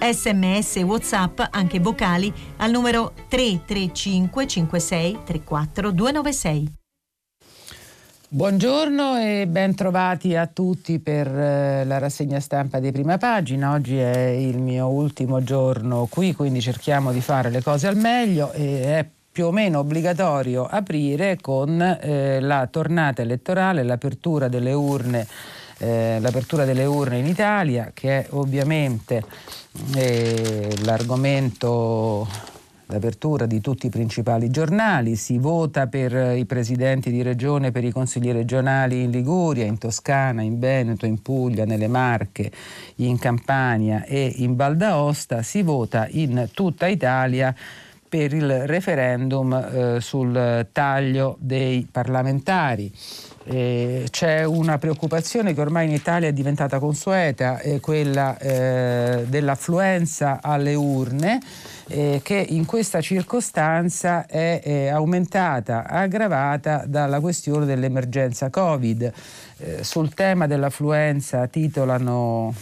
sms e whatsapp anche vocali al numero 335 56 34 296. Buongiorno e ben trovati a tutti per eh, la rassegna stampa di prima pagina. Oggi è il mio ultimo giorno qui, quindi cerchiamo di fare le cose al meglio e è più o meno obbligatorio aprire con eh, la tornata elettorale, l'apertura delle urne eh, l'apertura delle urne in Italia, che è ovviamente eh, l'argomento l'apertura di tutti i principali giornali, si vota per i presidenti di regione, per i consigli regionali in Liguria, in Toscana, in Veneto, in Puglia, nelle Marche, in Campania e in Val d'Aosta, si vota in tutta Italia per il referendum eh, sul taglio dei parlamentari. Eh, c'è una preoccupazione che ormai in Italia è diventata consueta, è quella eh, dell'affluenza alle urne. Eh, che in questa circostanza è, è, aumentata, aggravata dalla questione dell'emergenza Covid. Eh, sul tema dell'affluenza titolano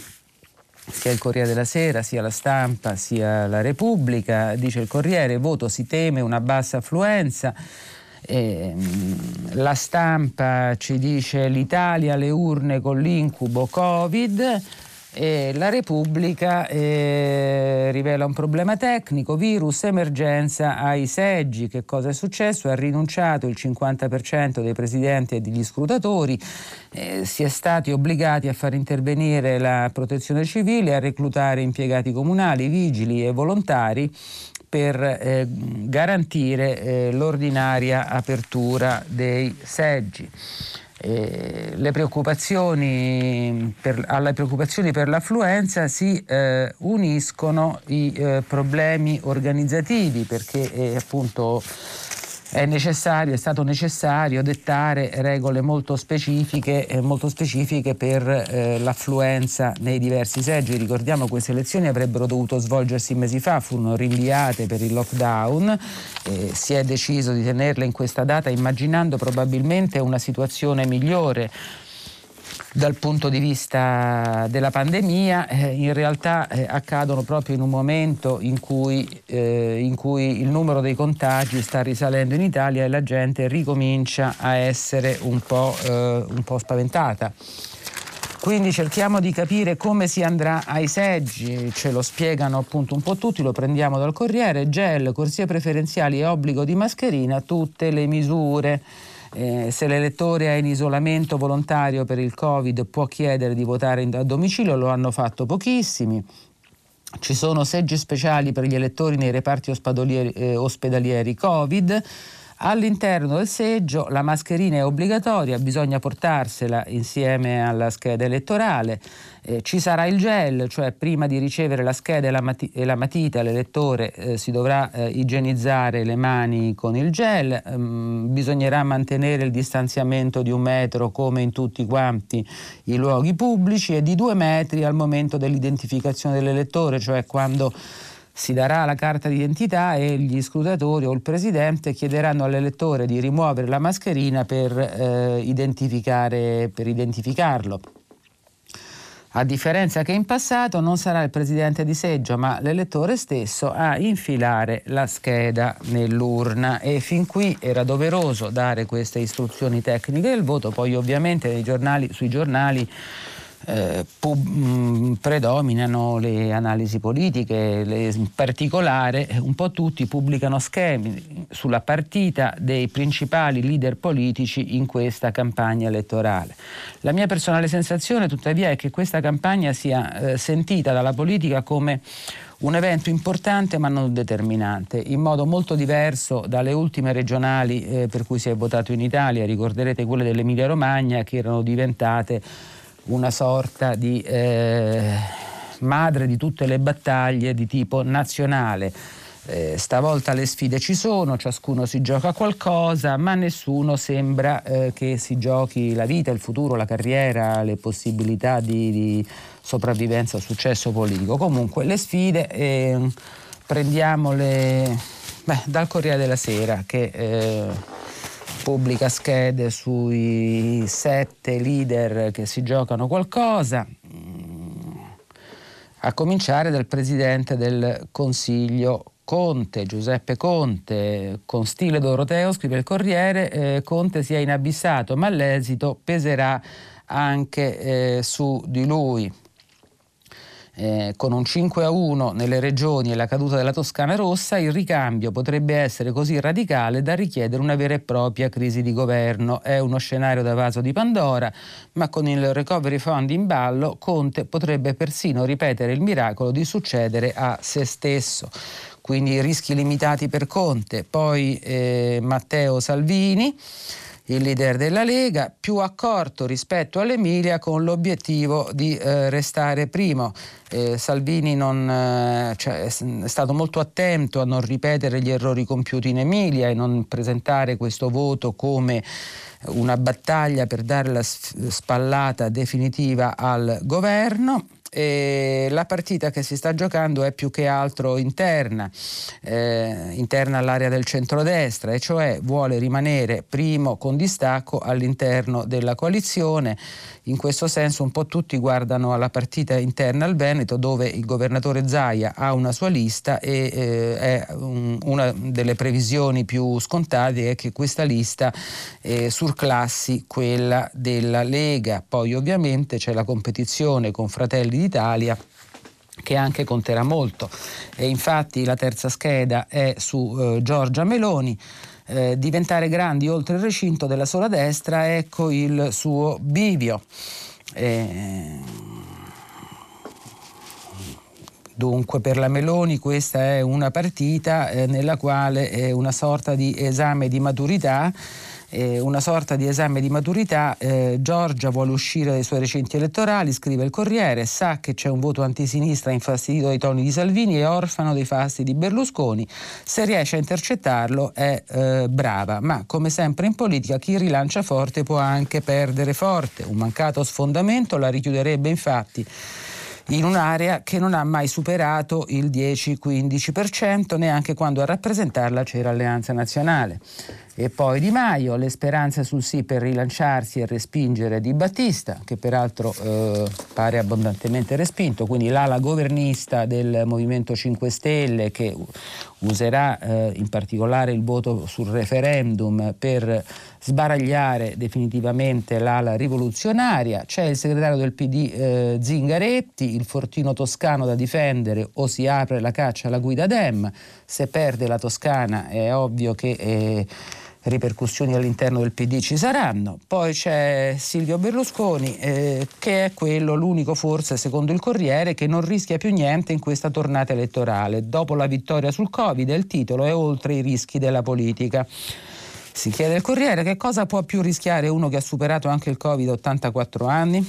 sia il Corriere della Sera, sia la stampa, sia la Repubblica, dice il Corriere, voto si teme una bassa affluenza. Eh, la stampa ci dice l'Italia alle urne con l'incubo Covid. E la Repubblica eh, rivela un problema tecnico, virus, emergenza ai seggi. Che cosa è successo? Ha rinunciato il 50% dei presidenti e degli scrutatori, eh, si è stati obbligati a far intervenire la protezione civile, a reclutare impiegati comunali, vigili e volontari per eh, garantire eh, l'ordinaria apertura dei seggi. Eh, preoccupazioni per, alle preoccupazioni per l'affluenza si eh, uniscono i eh, problemi organizzativi perché eh, appunto è necessario, è stato necessario dettare regole molto specifiche, eh, molto specifiche per eh, l'affluenza nei diversi seggi. Ricordiamo che queste elezioni avrebbero dovuto svolgersi mesi fa, furono rinviate per il lockdown, eh, si è deciso di tenerle in questa data immaginando probabilmente una situazione migliore dal punto di vista della pandemia eh, in realtà eh, accadono proprio in un momento in cui, eh, in cui, il numero dei contagi sta risalendo in Italia e la gente ricomincia a essere un po', eh, un po spaventata. Quindi cerchiamo di capire come si andrà ai seggi, ce lo spiegano appunto un po' tutti, lo prendiamo dal Corriere, gel, corsie preferenziali e obbligo di mascherina, tutte le misure eh, se l'elettore è in isolamento volontario per il Covid può chiedere di votare a domicilio, lo hanno fatto pochissimi. Ci sono seggi speciali per gli elettori nei reparti eh, ospedalieri Covid. All'interno del seggio la mascherina è obbligatoria, bisogna portarsela insieme alla scheda elettorale. Eh, ci sarà il gel, cioè prima di ricevere la scheda e la, mati- e la matita l'elettore eh, si dovrà eh, igienizzare le mani con il gel, ehm, bisognerà mantenere il distanziamento di un metro come in tutti quanti i luoghi pubblici e di due metri al momento dell'identificazione dell'elettore, cioè quando si darà la carta d'identità e gli scrutatori o il presidente chiederanno all'elettore di rimuovere la mascherina per, eh, identificare, per identificarlo. A differenza che in passato non sarà il presidente di seggio, ma l'elettore stesso a infilare la scheda nell'urna e fin qui era doveroso dare queste istruzioni tecniche del voto, poi ovviamente giornali, sui giornali eh, mh, mm, predominano le analisi politiche, le, in particolare eh, un po' tutti pubblicano schemi sulla partita dei principali leader politici in questa campagna elettorale. La mia personale sensazione tuttavia è che questa campagna sia eh, sentita dalla politica come un evento importante ma non determinante, in modo molto diverso dalle ultime regionali eh, per cui si è votato in Italia, ricorderete quelle dell'Emilia Romagna che erano diventate una sorta di eh, madre di tutte le battaglie di tipo nazionale. Eh, stavolta le sfide ci sono, ciascuno si gioca qualcosa, ma nessuno sembra eh, che si giochi la vita, il futuro, la carriera, le possibilità di, di sopravvivenza, successo politico. Comunque le sfide eh, prendiamole beh, dal Corriere della Sera che eh, pubblica schede sui sette leader che si giocano qualcosa, mm, a cominciare dal Presidente del Consiglio Conte, Giuseppe Conte, con stile Doroteo, scrive il Corriere, eh, Conte si è inabissato, ma l'esito peserà anche eh, su di lui eh, con un 5 a 1 nelle regioni e la caduta della Toscana rossa, il ricambio potrebbe essere così radicale da richiedere una vera e propria crisi di governo. È uno scenario da vaso di Pandora, ma con il recovery fund in ballo, Conte potrebbe persino ripetere il miracolo di succedere a se stesso. Quindi rischi limitati per Conte, poi eh, Matteo Salvini il leader della Lega, più accorto rispetto all'Emilia con l'obiettivo di eh, restare primo. Eh, Salvini non, eh, cioè, è stato molto attento a non ripetere gli errori compiuti in Emilia e non presentare questo voto come una battaglia per dare la spallata definitiva al governo. E la partita che si sta giocando è più che altro interna, eh, interna all'area del centrodestra, e cioè vuole rimanere primo con distacco all'interno della coalizione. In questo senso un po' tutti guardano alla partita interna al Veneto dove il governatore Zaia ha una sua lista e eh, è un, una delle previsioni più scontate è che questa lista eh, surclassi quella della Lega. Poi ovviamente c'è la competizione con Fratelli d'Italia che anche conterà molto. E infatti la terza scheda è su eh, Giorgia Meloni. Eh, diventare grandi oltre il recinto della sola destra, ecco il suo bivio. Eh, Dunque per la Meloni questa è una partita eh, nella quale è una sorta di esame di maturità eh, una sorta di esame di maturità. Eh, Giorgia vuole uscire dai suoi recinti elettorali, scrive il Corriere, sa che c'è un voto antisinistra infastidito dai toni di Salvini e orfano dei fasti di Berlusconi. Se riesce a intercettarlo è eh, brava, ma come sempre in politica chi rilancia forte può anche perdere forte. Un mancato sfondamento la richiuderebbe infatti in un'area che non ha mai superato il 10-15%, neanche quando a rappresentarla c'era Alleanza Nazionale. E poi Di Maio, le speranze sul sì per rilanciarsi e respingere Di Battista, che peraltro eh, pare abbondantemente respinto, quindi l'ala governista del Movimento 5 Stelle che userà eh, in particolare il voto sul referendum per sbaragliare definitivamente l'ala rivoluzionaria. C'è il segretario del PD eh, Zingaretti, il fortino toscano da difendere o si apre la caccia alla guida Dem. Se perde la Toscana è ovvio che eh, ripercussioni all'interno del PD ci saranno. Poi c'è Silvio Berlusconi, eh, che è quello, l'unico forse, secondo il Corriere, che non rischia più niente in questa tornata elettorale. Dopo la vittoria sul Covid, il titolo è oltre i rischi della politica. Si chiede il Corriere che cosa può più rischiare uno che ha superato anche il Covid a 84 anni?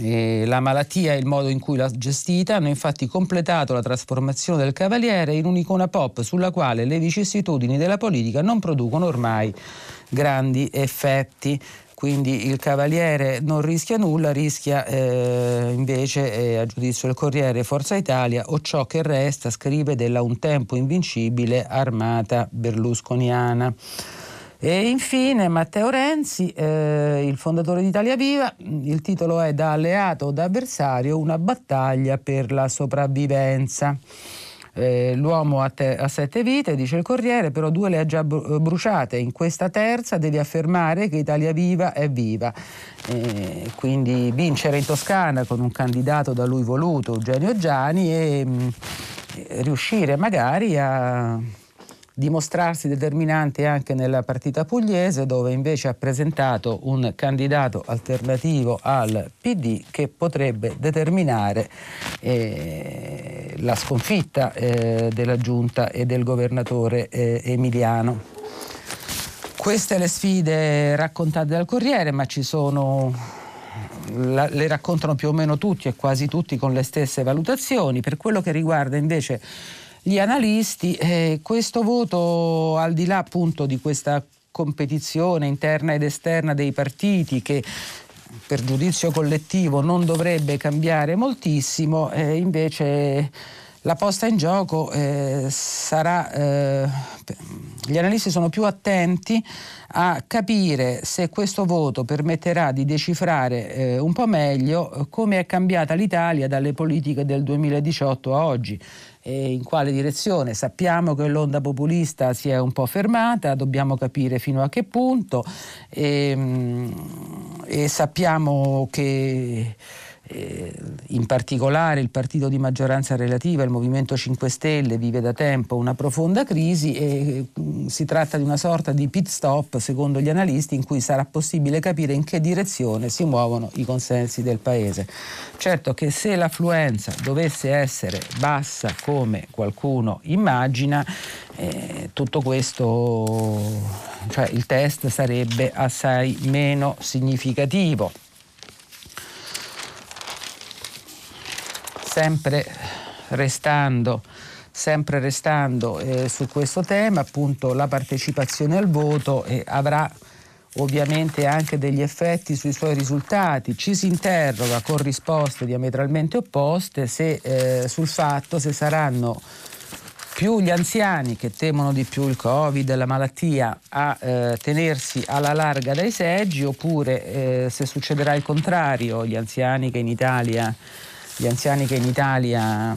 E la malattia e il modo in cui l'ha gestita hanno infatti completato la trasformazione del Cavaliere in un'icona pop sulla quale le vicissitudini della politica non producono ormai grandi effetti. Quindi il Cavaliere non rischia nulla, rischia eh, invece, eh, a giudizio del Corriere, Forza Italia o ciò che resta, scrive, della un tempo invincibile armata berlusconiana. E infine Matteo Renzi, eh, il fondatore di Italia Viva, il titolo è Da alleato o da avversario, una battaglia per la sopravvivenza. Eh, l'uomo ha, te- ha, sette vite, dice il Corriere, però due le ha già bruciate. In questa terza devi affermare che Italia Viva è viva. Eh, quindi vincere in Toscana con un candidato da lui voluto, Eugenio Giani, e mh, mm, riuscire magari a dimostrarsi determinante anche nella partita pugliese dove invece ha presentato un candidato alternativo al PD che potrebbe determinare eh, la sconfitta eh, della giunta e del governatore eh, emiliano. Queste le sfide raccontate dal Corriere, ma ci sono la, le raccontano più o meno tutti e quasi tutti con le stesse valutazioni. Per quello che riguarda invece gli analisti. Eh, questo voto, al di là appunto di questa competizione interna ed esterna dei partiti che per giudizio collettivo non dovrebbe cambiare moltissimo, eh, invece la posta in gioco eh, sarà, eh, gli analisti sono più attenti a capire se questo voto permetterà di decifrare eh, un po' meglio come è cambiata l'Italia dalle politiche del 2018 a oggi e in quale direzione. Sappiamo che l'onda populista si è un po' fermata, dobbiamo capire fino a che punto e, ehm, e sappiamo che eh, in particolare il partito di maggioranza relativa, il Movimento 5 Stelle, vive da tempo una profonda crisi e mm, si tratta di una sorta di pit stop, secondo gli analisti, in cui sarà possibile capire in che direzione si muovono i consensi del Paese. Certo che se l'affluenza dovesse essere bassa come qualcuno immagina, eh, tutto questo, cioè il test sarebbe assai meno significativo. Sempre restando, sempre restando eh, su questo tema, appunto la partecipazione al voto eh, avrà ovviamente anche degli effetti sui suoi risultati. Ci si interroga con risposte diametralmente opposte se, eh, sul fatto se saranno più gli anziani che temono di più il Covid, la malattia, a eh, tenersi alla larga dai seggi oppure eh, se succederà il contrario, gli anziani che in Italia gli anziani che in Italia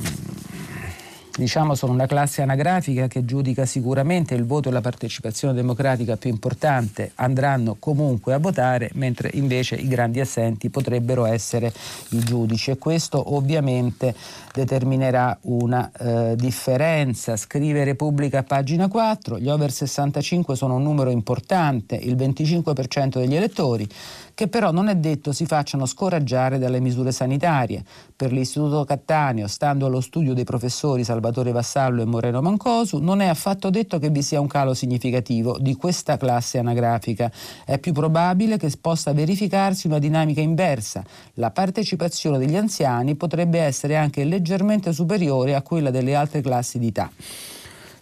diciamo, sono una classe anagrafica che giudica sicuramente il voto e la partecipazione democratica più importante, andranno comunque a votare, mentre invece i grandi assenti potrebbero essere i giudici e questo ovviamente determinerà una eh, differenza. Scrive Repubblica pagina 4, gli over 65 sono un numero importante, il 25% degli elettori, che però non è detto si facciano scoraggiare dalle misure sanitarie. Per l'Istituto Cattaneo, stando allo studio dei professori Salvatore Vassallo e Moreno Mancosu, non è affatto detto che vi sia un calo significativo di questa classe anagrafica. È più probabile che possa verificarsi una dinamica inversa. La partecipazione degli anziani potrebbe essere anche leggermente superiore a quella delle altre classi di età.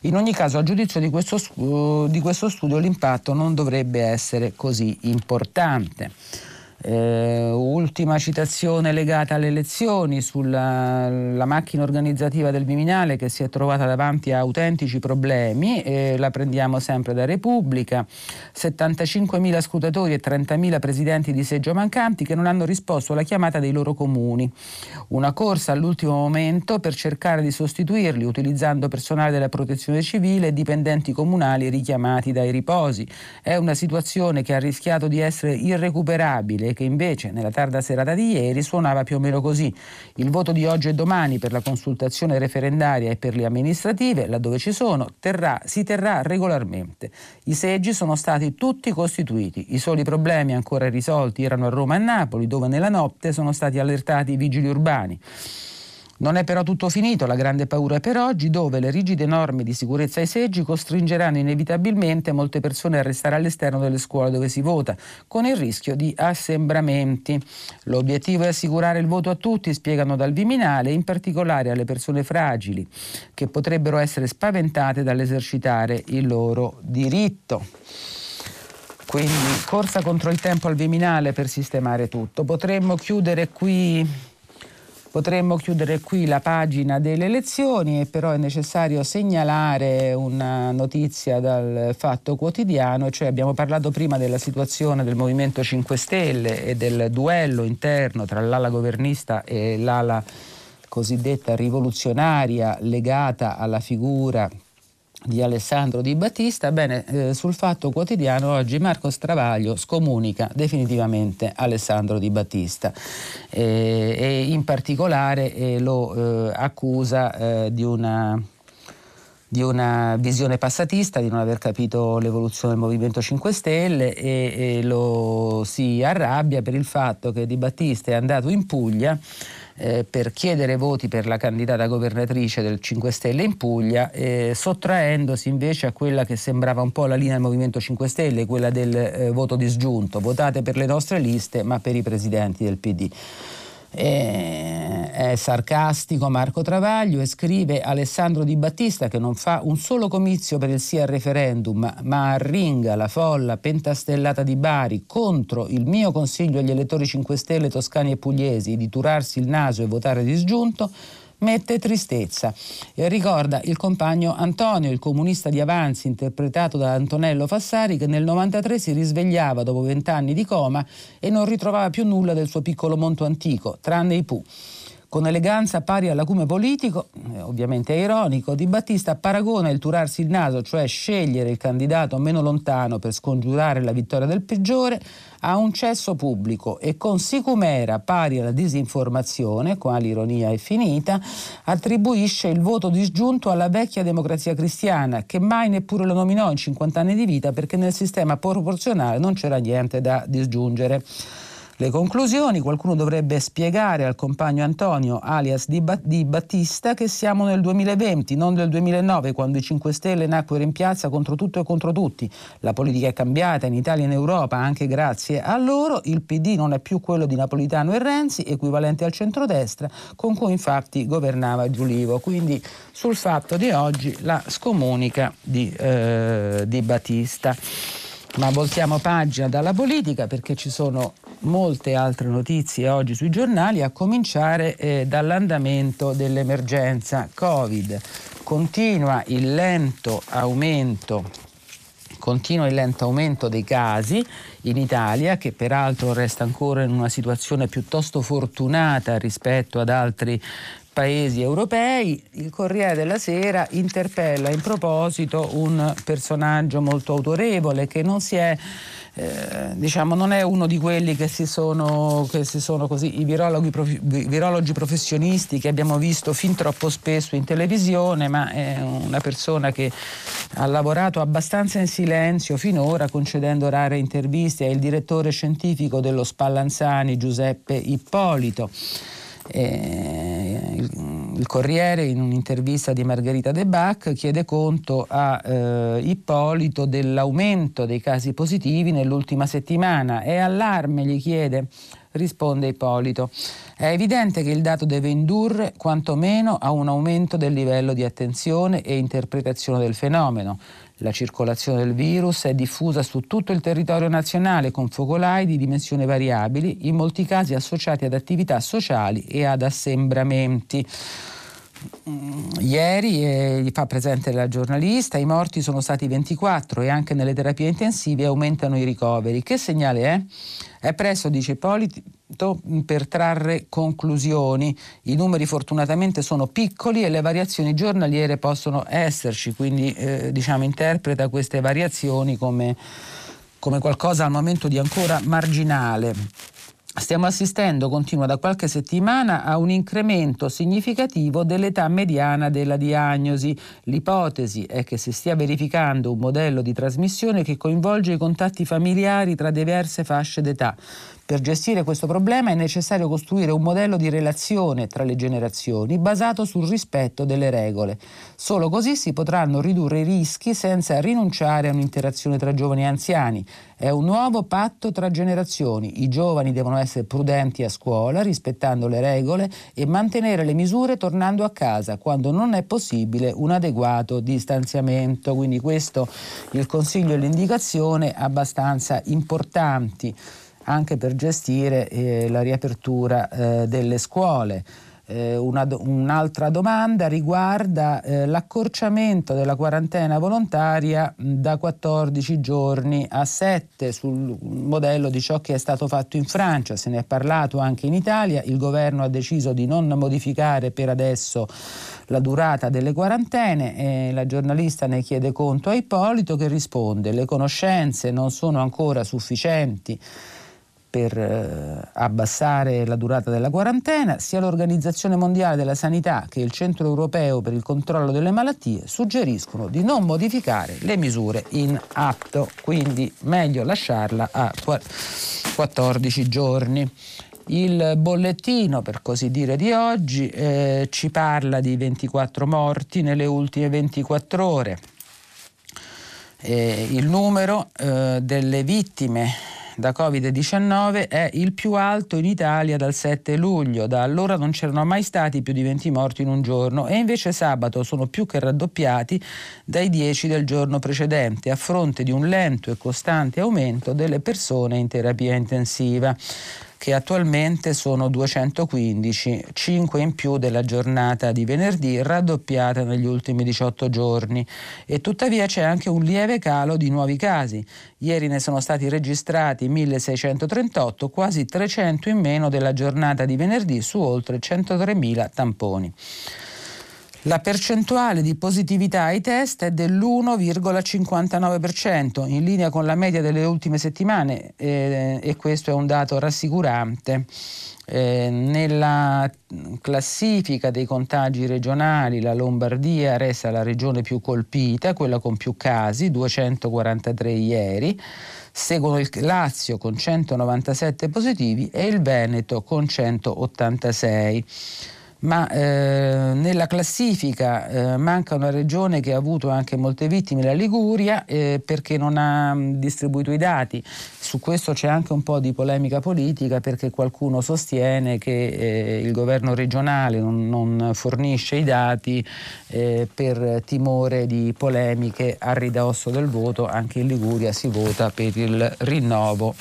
In ogni caso, a giudizio di questo, di questo studio, l'impatto non dovrebbe essere così importante. Eh, ultima citazione legata alle elezioni sulla macchina organizzativa del Viminale che si è trovata davanti a autentici problemi, eh, la prendiamo sempre da Repubblica, 75.000 scrutatori e 30.000 presidenti di seggio mancanti che non hanno risposto alla chiamata dei loro comuni. Una corsa all'ultimo momento per cercare di sostituirli utilizzando personale della protezione civile e dipendenti comunali richiamati dai riposi. È una situazione che ha rischiato di essere irrecuperabile che invece nella tarda serata di ieri suonava più o meno così. Il voto di oggi e domani per la consultazione referendaria e per le amministrative, laddove ci sono, terrà, si terrà regolarmente. I seggi sono stati tutti costituiti. I soli problemi ancora irrisolti erano a Roma e Napoli, dove nella notte sono stati allertati i vigili urbani. Non è però tutto finito, la grande paura è per oggi, dove le rigide norme di sicurezza ai seggi costringeranno inevitabilmente molte persone a restare all'esterno delle scuole dove si vota, con il rischio di assembramenti. L'obiettivo è assicurare il voto a tutti, spiegano dal Viminale, in particolare alle persone fragili, che potrebbero essere spaventate dall'esercitare il loro diritto. Quindi corsa contro il tempo al Viminale per sistemare tutto. Potremmo chiudere qui Potremmo chiudere qui la pagina delle elezioni, però è necessario segnalare una notizia dal Fatto Quotidiano, cioè abbiamo parlato prima della situazione del Movimento 5 Stelle e del duello interno tra l'ala governista e l'ala cosiddetta rivoluzionaria legata alla figura di Alessandro Di Battista. Bene, eh, sul fatto quotidiano oggi Marco Stravaglio scomunica definitivamente Alessandro Di Battista eh, e in particolare eh, lo eh, accusa eh, di una di una visione passatista, di non aver capito l'evoluzione del Movimento 5 Stelle e, e lo si arrabbia per il fatto che Di Battista è andato in Puglia eh, per chiedere voti per la candidata governatrice del 5 Stelle in Puglia, eh, sottraendosi invece a quella che sembrava un po' la linea del Movimento 5 Stelle, quella del eh, voto disgiunto, votate per le nostre liste ma per i presidenti del PD. Eh, è sarcastico Marco Travaglio e scrive Alessandro Di Battista che non fa un solo comizio per il sì al referendum, ma arringa la folla pentastellata di Bari contro il mio consiglio agli elettori 5 Stelle toscani e pugliesi di turarsi il naso e votare disgiunto mette tristezza e ricorda il compagno Antonio, il comunista di Avanzi, interpretato da Antonello Fassari, che nel 93 si risvegliava dopo vent'anni di coma e non ritrovava più nulla del suo piccolo monto antico, tranne i Pooh. Con eleganza pari all'acume politico, eh, ovviamente ironico, Di Battista paragona il turarsi il naso, cioè scegliere il candidato meno lontano per scongiurare la vittoria del peggiore, a un cesso pubblico. E con sicumera pari alla disinformazione, qua l'ironia è finita, attribuisce il voto disgiunto alla vecchia democrazia cristiana che mai neppure lo nominò in 50 anni di vita perché nel sistema proporzionale non c'era niente da disgiungere le conclusioni. Qualcuno dovrebbe spiegare al compagno Antonio, alias Di, Di Battista, che siamo nel 2020, non nel 2009, quando i 5 Stelle nacquero in piazza contro tutto e contro tutti. La politica è cambiata in Italia e in Europa anche grazie a loro. Il PD non è più quello di Napolitano e Renzi, equivalente al centrodestra, con cui infatti governava Giulivo. Quindi sul fatto di oggi la scomunica di, eh, di Battista. Ma voltiamo pagina dalla politica perché ci sono molte altre notizie oggi sui giornali, a cominciare eh, dall'andamento dell'emergenza Covid. Continua il lento aumento continua il lento aumento dei casi in Italia, che peraltro resta ancora in una situazione piuttosto fortunata rispetto ad altri paesi europei, il Corriere della Sera interpella in proposito un personaggio molto autorevole che non si è eh, diciamo, non è uno di quelli che si sono, che si sono così, i virologi, virologi, professionisti che abbiamo visto fin troppo spesso in televisione, ma è una persona che ha lavorato abbastanza in silenzio finora, concedendo rare interviste, è il direttore scientifico dello Spallanzani Giuseppe Ippolito. Eh, il, Corriere in un'intervista di Margherita De Bac chiede conto a eh, Ippolito dell'aumento dei casi positivi nell'ultima settimana. È allarme, gli chiede, risponde Ippolito. È evidente che il dato deve indurre quantomeno a un aumento del livello di attenzione e interpretazione del fenomeno. La circolazione del virus è diffusa su tutto il territorio nazionale con focolai di dimensioni variabili, in molti casi associati ad attività sociali e ad assembramenti. Mm, ieri, eh, fa presente la giornalista, i morti sono stati 24 e anche nelle terapie intensive aumentano i ricoveri. Che segnale è? È presto, dice Ippolito, per trarre conclusioni. I numeri fortunatamente sono piccoli e le variazioni giornaliere possono esserci, quindi eh, diciamo, interpreta queste variazioni come, come qualcosa al momento di ancora marginale. Stiamo assistendo, continua da qualche settimana, a un incremento significativo dell'età mediana della diagnosi. L'ipotesi è che si stia verificando un modello di trasmissione che coinvolge i contatti familiari tra diverse fasce d'età. Per gestire questo problema è necessario costruire un modello di relazione tra le generazioni basato sul rispetto delle regole. Solo così si potranno ridurre i rischi senza rinunciare a un'interazione tra giovani e anziani. È un nuovo patto tra generazioni. I giovani devono essere prudenti a scuola, rispettando le regole e mantenere le misure tornando a casa quando non è possibile un adeguato distanziamento. Quindi questo il consiglio e l'indicazione abbastanza importanti anche per gestire eh, la riapertura eh, delle scuole. Eh, una, un'altra domanda riguarda eh, l'accorciamento della quarantena volontaria da 14 giorni a 7 sul modello di ciò che è stato fatto in Francia. Se ne è parlato anche in Italia. Il governo ha deciso di non modificare per adesso la durata delle quarantene. E la giornalista ne chiede conto a Ippolito che risponde: le conoscenze non sono ancora sufficienti per eh, abbassare la durata della quarantena, sia l'Organizzazione Mondiale della Sanità che il Centro Europeo per il Controllo delle Malattie suggeriscono di non modificare le misure in atto, quindi meglio lasciarla a 14 giorni. Il bollettino, per così dire, di oggi eh, ci parla di 24 morti nelle ultime 24 ore. Eh, il numero eh, delle vittime da Covid-19 è il più alto in Italia dal 7 luglio. Da allora non c'erano mai stati più di 20 morti in un giorno e invece sabato sono più che raddoppiati dai 10 del giorno precedente a fronte di un lento e costante aumento delle persone in terapia intensiva che attualmente sono 215, 5 in più della giornata di venerdì, raddoppiata negli ultimi 18 giorni. E tuttavia c'è anche un lieve calo di nuovi casi. Ieri ne sono stati registrati 1638, quasi 300 in meno della giornata di venerdì su oltre 103.000 tamponi. La percentuale di positività ai test è dell'1,59%, in linea con la media delle ultime settimane eh, e questo è un dato rassicurante. Eh, nella classifica dei contagi regionali la Lombardia resta la regione più colpita, quella con più casi, 243 ieri, seguono il Lazio con 197 positivi e il Veneto con 186 ma eh, nella classifica eh, manca una regione che ha avuto anche molte vittime, la Liguria, eh, perché non ha mh, distribuito i dati. Su questo c'è anche un po' di polemica politica perché qualcuno sostiene che eh, il governo regionale non, non fornisce i dati eh, per timore di polemiche a ridosso del voto. Anche in Liguria si vota per il rinnovo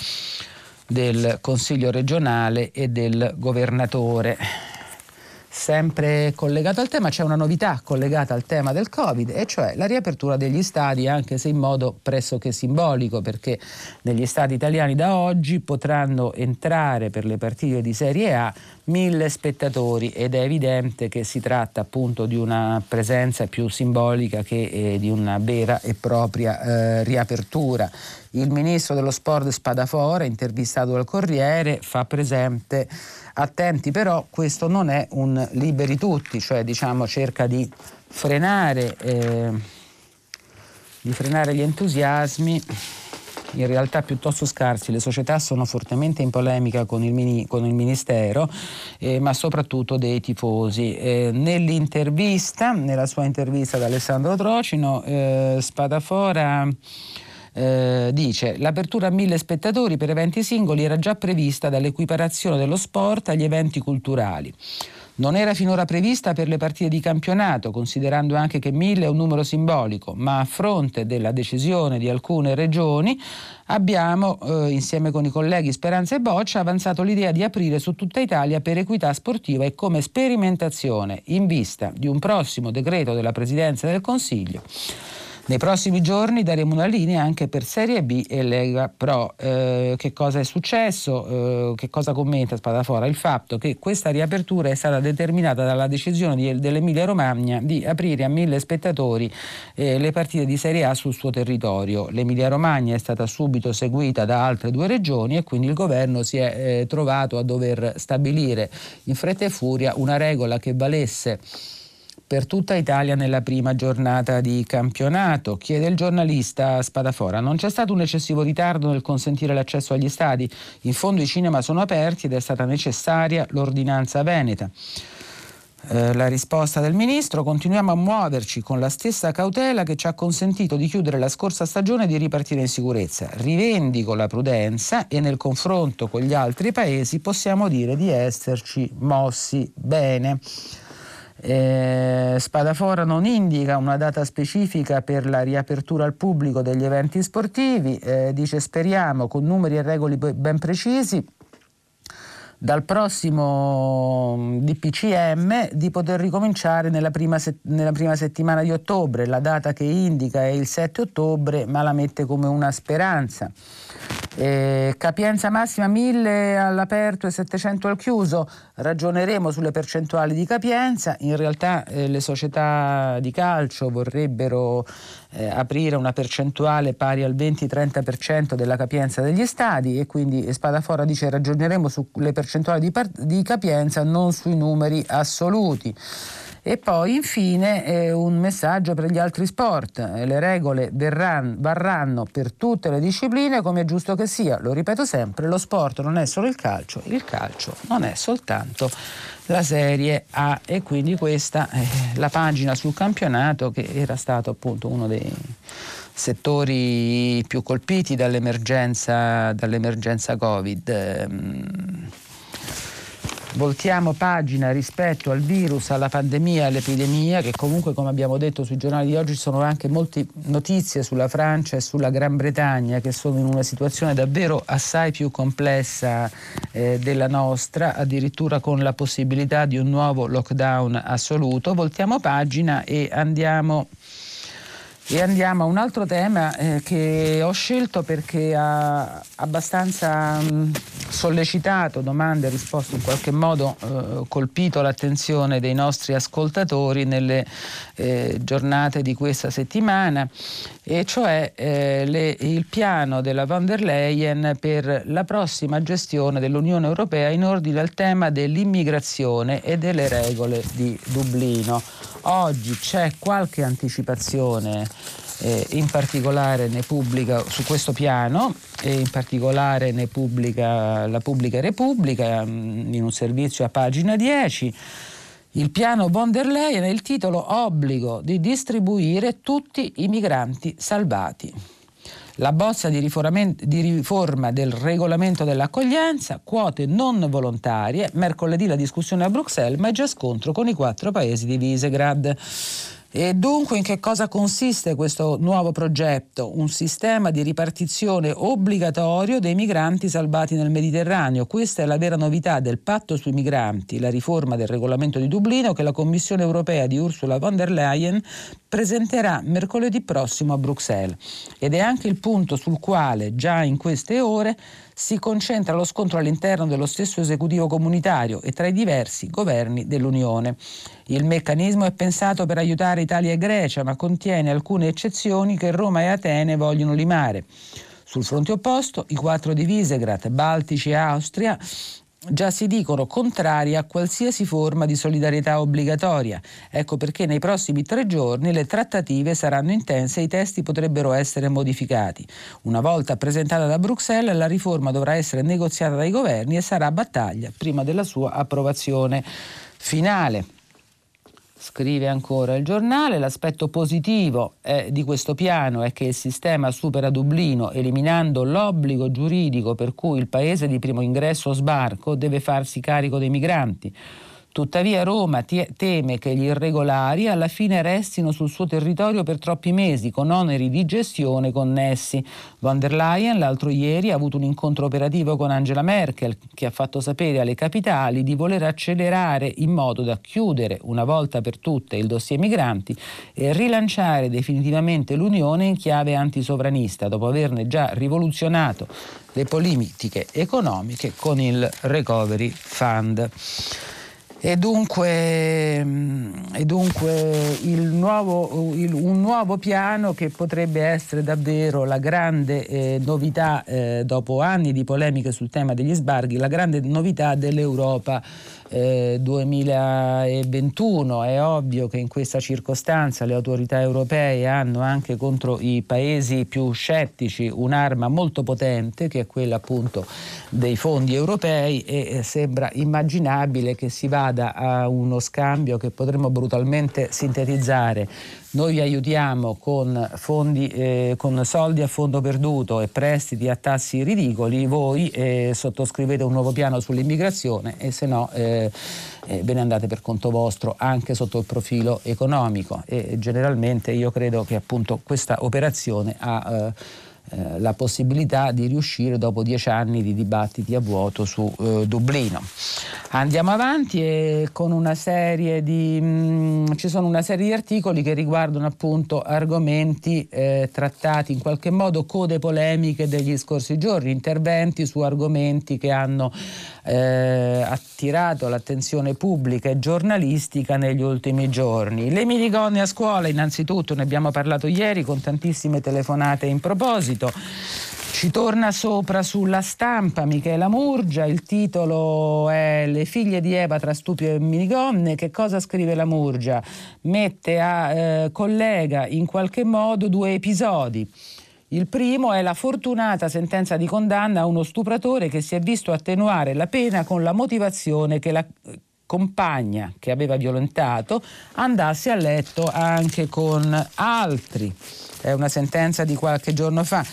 del Consiglio regionale e del governatore. Sempre collegato al tema, c'è una novità collegata al tema del Covid, e cioè la riapertura degli stadi, anche se in modo pressoché simbolico, perché negli stadi italiani da oggi potranno entrare per le partite di Serie A mille spettatori ed è evidente che si tratta appunto di una presenza più simbolica che eh, di una vera e propria eh, riapertura. Il ministro dello sport Spadafora, intervistato dal Corriere, fa presente Attenti però, questo non è un liberi tutti, cioè diciamo cerca di frenare, eh, di frenare gli entusiasmi in realtà piuttosto scarsi. Le società sono fortemente in polemica con il, mini, con il Ministero, eh, ma soprattutto dei tifosi. Eh, nell'intervista, nella sua intervista ad Alessandro Trocino, eh, Spadafora eh, dice l'apertura a mille spettatori per eventi singoli era già prevista dall'equiparazione dello sport agli eventi culturali. Non era finora prevista per le partite di campionato, considerando anche che mille è un numero simbolico, ma a fronte della decisione di alcune regioni abbiamo, eh, insieme con i colleghi Speranza e Boccia, avanzato l'idea di aprire su tutta Italia per equità sportiva e come sperimentazione in vista di un prossimo decreto della Presidenza del Consiglio nei prossimi giorni daremo una linea anche per Serie B e Lega Pro. Eh, che cosa è successo? Eh, che cosa commenta Spadafora? Il fatto che questa riapertura è stata determinata dalla decisione di, dell'Emilia Romagna di aprire a mille spettatori eh, le partite di Serie A sul suo territorio. L'Emilia Romagna è stata subito seguita da altre due regioni e quindi il governo si è eh, trovato a dover stabilire in fretta e furia una regola che valesse per tutta Italia nella prima giornata di campionato. Chiede il giornalista Spadafora. Non c'è stato un eccessivo ritardo nel consentire l'accesso agli stadi. In fondo i cinema sono aperti ed è stata necessaria l'ordinanza veneta. Eh, la risposta del ministro, continuiamo a muoverci con la stessa cautela che ci ha consentito di chiudere la scorsa stagione e di ripartire in sicurezza. Rivendico la prudenza e nel confronto con gli altri paesi possiamo dire di esserci mossi bene. Eh, Spadafora non indica una data specifica per la riapertura al pubblico degli eventi sportivi, eh, dice speriamo con numeri e regole ben precisi dal prossimo mm, DPCM di poter ricominciare nella prima, se- nella prima, settimana di ottobre. La data che indica è il 7 ottobre, ma la mette come una speranza. Eh, capienza massima 1000 all'aperto e 700 al chiuso, ragioneremo sulle percentuali di capienza, in realtà eh, le società di calcio vorrebbero eh, aprire una percentuale pari al 20-30% della capienza degli stadi e quindi Spadafora dice ragioneremo sulle percentuali di, di capienza, non sui numeri assoluti. E poi infine eh, un messaggio per gli altri sport. Eh, le regole verranno, varranno per tutte le discipline come è giusto che sia. Lo ripeto sempre, lo sport non è solo il calcio, il calcio non è soltanto la Serie A e quindi questa è la pagina sul campionato che era stato appunto uno dei settori più colpiti dall'emergenza, dall'emergenza Covid. Voltiamo pagina rispetto al virus, alla pandemia, all'epidemia, che comunque come abbiamo detto sui giornali di oggi sono anche molte notizie sulla Francia e sulla Gran Bretagna che sono in una situazione davvero assai più complessa eh, della nostra, addirittura con la possibilità di un nuovo lockdown assoluto. Voltiamo pagina e andiamo e andiamo a un altro tema eh, che ho scelto perché ha abbastanza mh, sollecitato domande e risposte, in qualche modo eh, colpito l'attenzione dei nostri ascoltatori nelle eh, giornate di questa settimana, e cioè eh, le, il piano della von der Leyen per la prossima gestione dell'Unione Europea in ordine al tema dell'immigrazione e delle regole di Dublino. Oggi c'è qualche anticipazione eh, in particolare ne pubblica su questo piano e in particolare ne pubblica la Pubblica Repubblica mm, in un servizio a pagina 10 il piano von der Leyen è il titolo obbligo di distribuire tutti i migranti salvati. La bozza di, di, riforma del regolamento dell'accoglienza, quote non volontarie, mercoledì la discussione a Bruxelles, ma è già scontro con i quattro paesi di Visegrad. E dunque in che cosa consiste questo nuovo progetto? Un sistema di ripartizione obbligatorio dei migranti salvati nel Mediterraneo. Questa è la vera novità del patto sui migranti, la riforma del regolamento di Dublino che la Commissione europea di Ursula von der Leyen presenterà mercoledì prossimo a Bruxelles. Ed è anche il punto sul quale già in queste ore si concentra lo scontro all'interno dello stesso esecutivo comunitario e tra i diversi governi dell'Unione. Il meccanismo è pensato per aiutare Italia e Grecia, ma contiene alcune eccezioni che Roma e Atene vogliono limare. Sul fronte opposto, i quattro di Visegrad, Baltici e Austria già si dicono contrari a qualsiasi forma di solidarietà obbligatoria. Ecco perché nei prossimi tre giorni le trattative saranno intense e i testi potrebbero essere modificati. Una volta presentata da Bruxelles, la riforma dovrà essere negoziata dai governi e sarà battaglia prima della sua approvazione finale. Scrive ancora il giornale, l'aspetto positivo eh, di questo piano è che il sistema supera Dublino eliminando l'obbligo giuridico per cui il paese di primo ingresso o sbarco deve farsi carico dei migranti. Tuttavia Roma teme che gli irregolari alla fine restino sul suo territorio per troppi mesi, con oneri di gestione connessi. Von der Leyen l'altro ieri ha avuto un incontro operativo con Angela Merkel, che ha fatto sapere alle capitali di voler accelerare in modo da chiudere una volta per tutte il dossier migranti e rilanciare definitivamente l'Unione in chiave antisovranista, dopo averne già rivoluzionato le politiche economiche con il Recovery Fund. E dunque, mm, e dunque nuovo, il, un nuovo piano che potrebbe essere davvero la grande eh, novità, eh, dopo anni di polemiche sul tema degli sbarchi, la grande novità dell'Europa eh, 2021. È ovvio che in questa circostanza le autorità europee hanno anche contro i paesi più scettici un'arma molto potente che è quella appunto dei fondi europei e eh, sembra immaginabile che si vada a uno scambio che potremmo brutalmente sintetizzare noi aiutiamo con, fondi, eh, con soldi a fondo perduto e prestiti a tassi ridicoli, voi eh, sottoscrivete un nuovo piano sull'immigrazione e se no eh, eh, ve ne andate per conto vostro anche sotto il profilo economico. E generalmente io credo che appunto questa operazione ha eh, la possibilità di riuscire dopo dieci anni di dibattiti a vuoto su eh, Dublino. Andiamo avanti e con una serie di mh, mm, ci sono una serie di articoli che riguardano appunto argomenti eh, trattati in qualche modo code polemiche degli scorsi giorni, interventi su argomenti che hanno eh, attirato l'attenzione pubblica e giornalistica negli ultimi giorni. Le minigonne a scuola, innanzitutto, ne abbiamo parlato ieri con tantissime telefonate in proposito. Ci torna sopra sulla stampa Michela Murgia, il titolo è Le figlie di Eva tra stupio e minigonne. Che cosa scrive la Murgia? Mette a eh, collega in qualche modo due episodi. Il primo è la fortunata sentenza di condanna a uno stupratore che si è visto attenuare la pena con la motivazione che la compagna che aveva violentato andasse a letto anche con altri. è una sentenza di qualche giorno fa.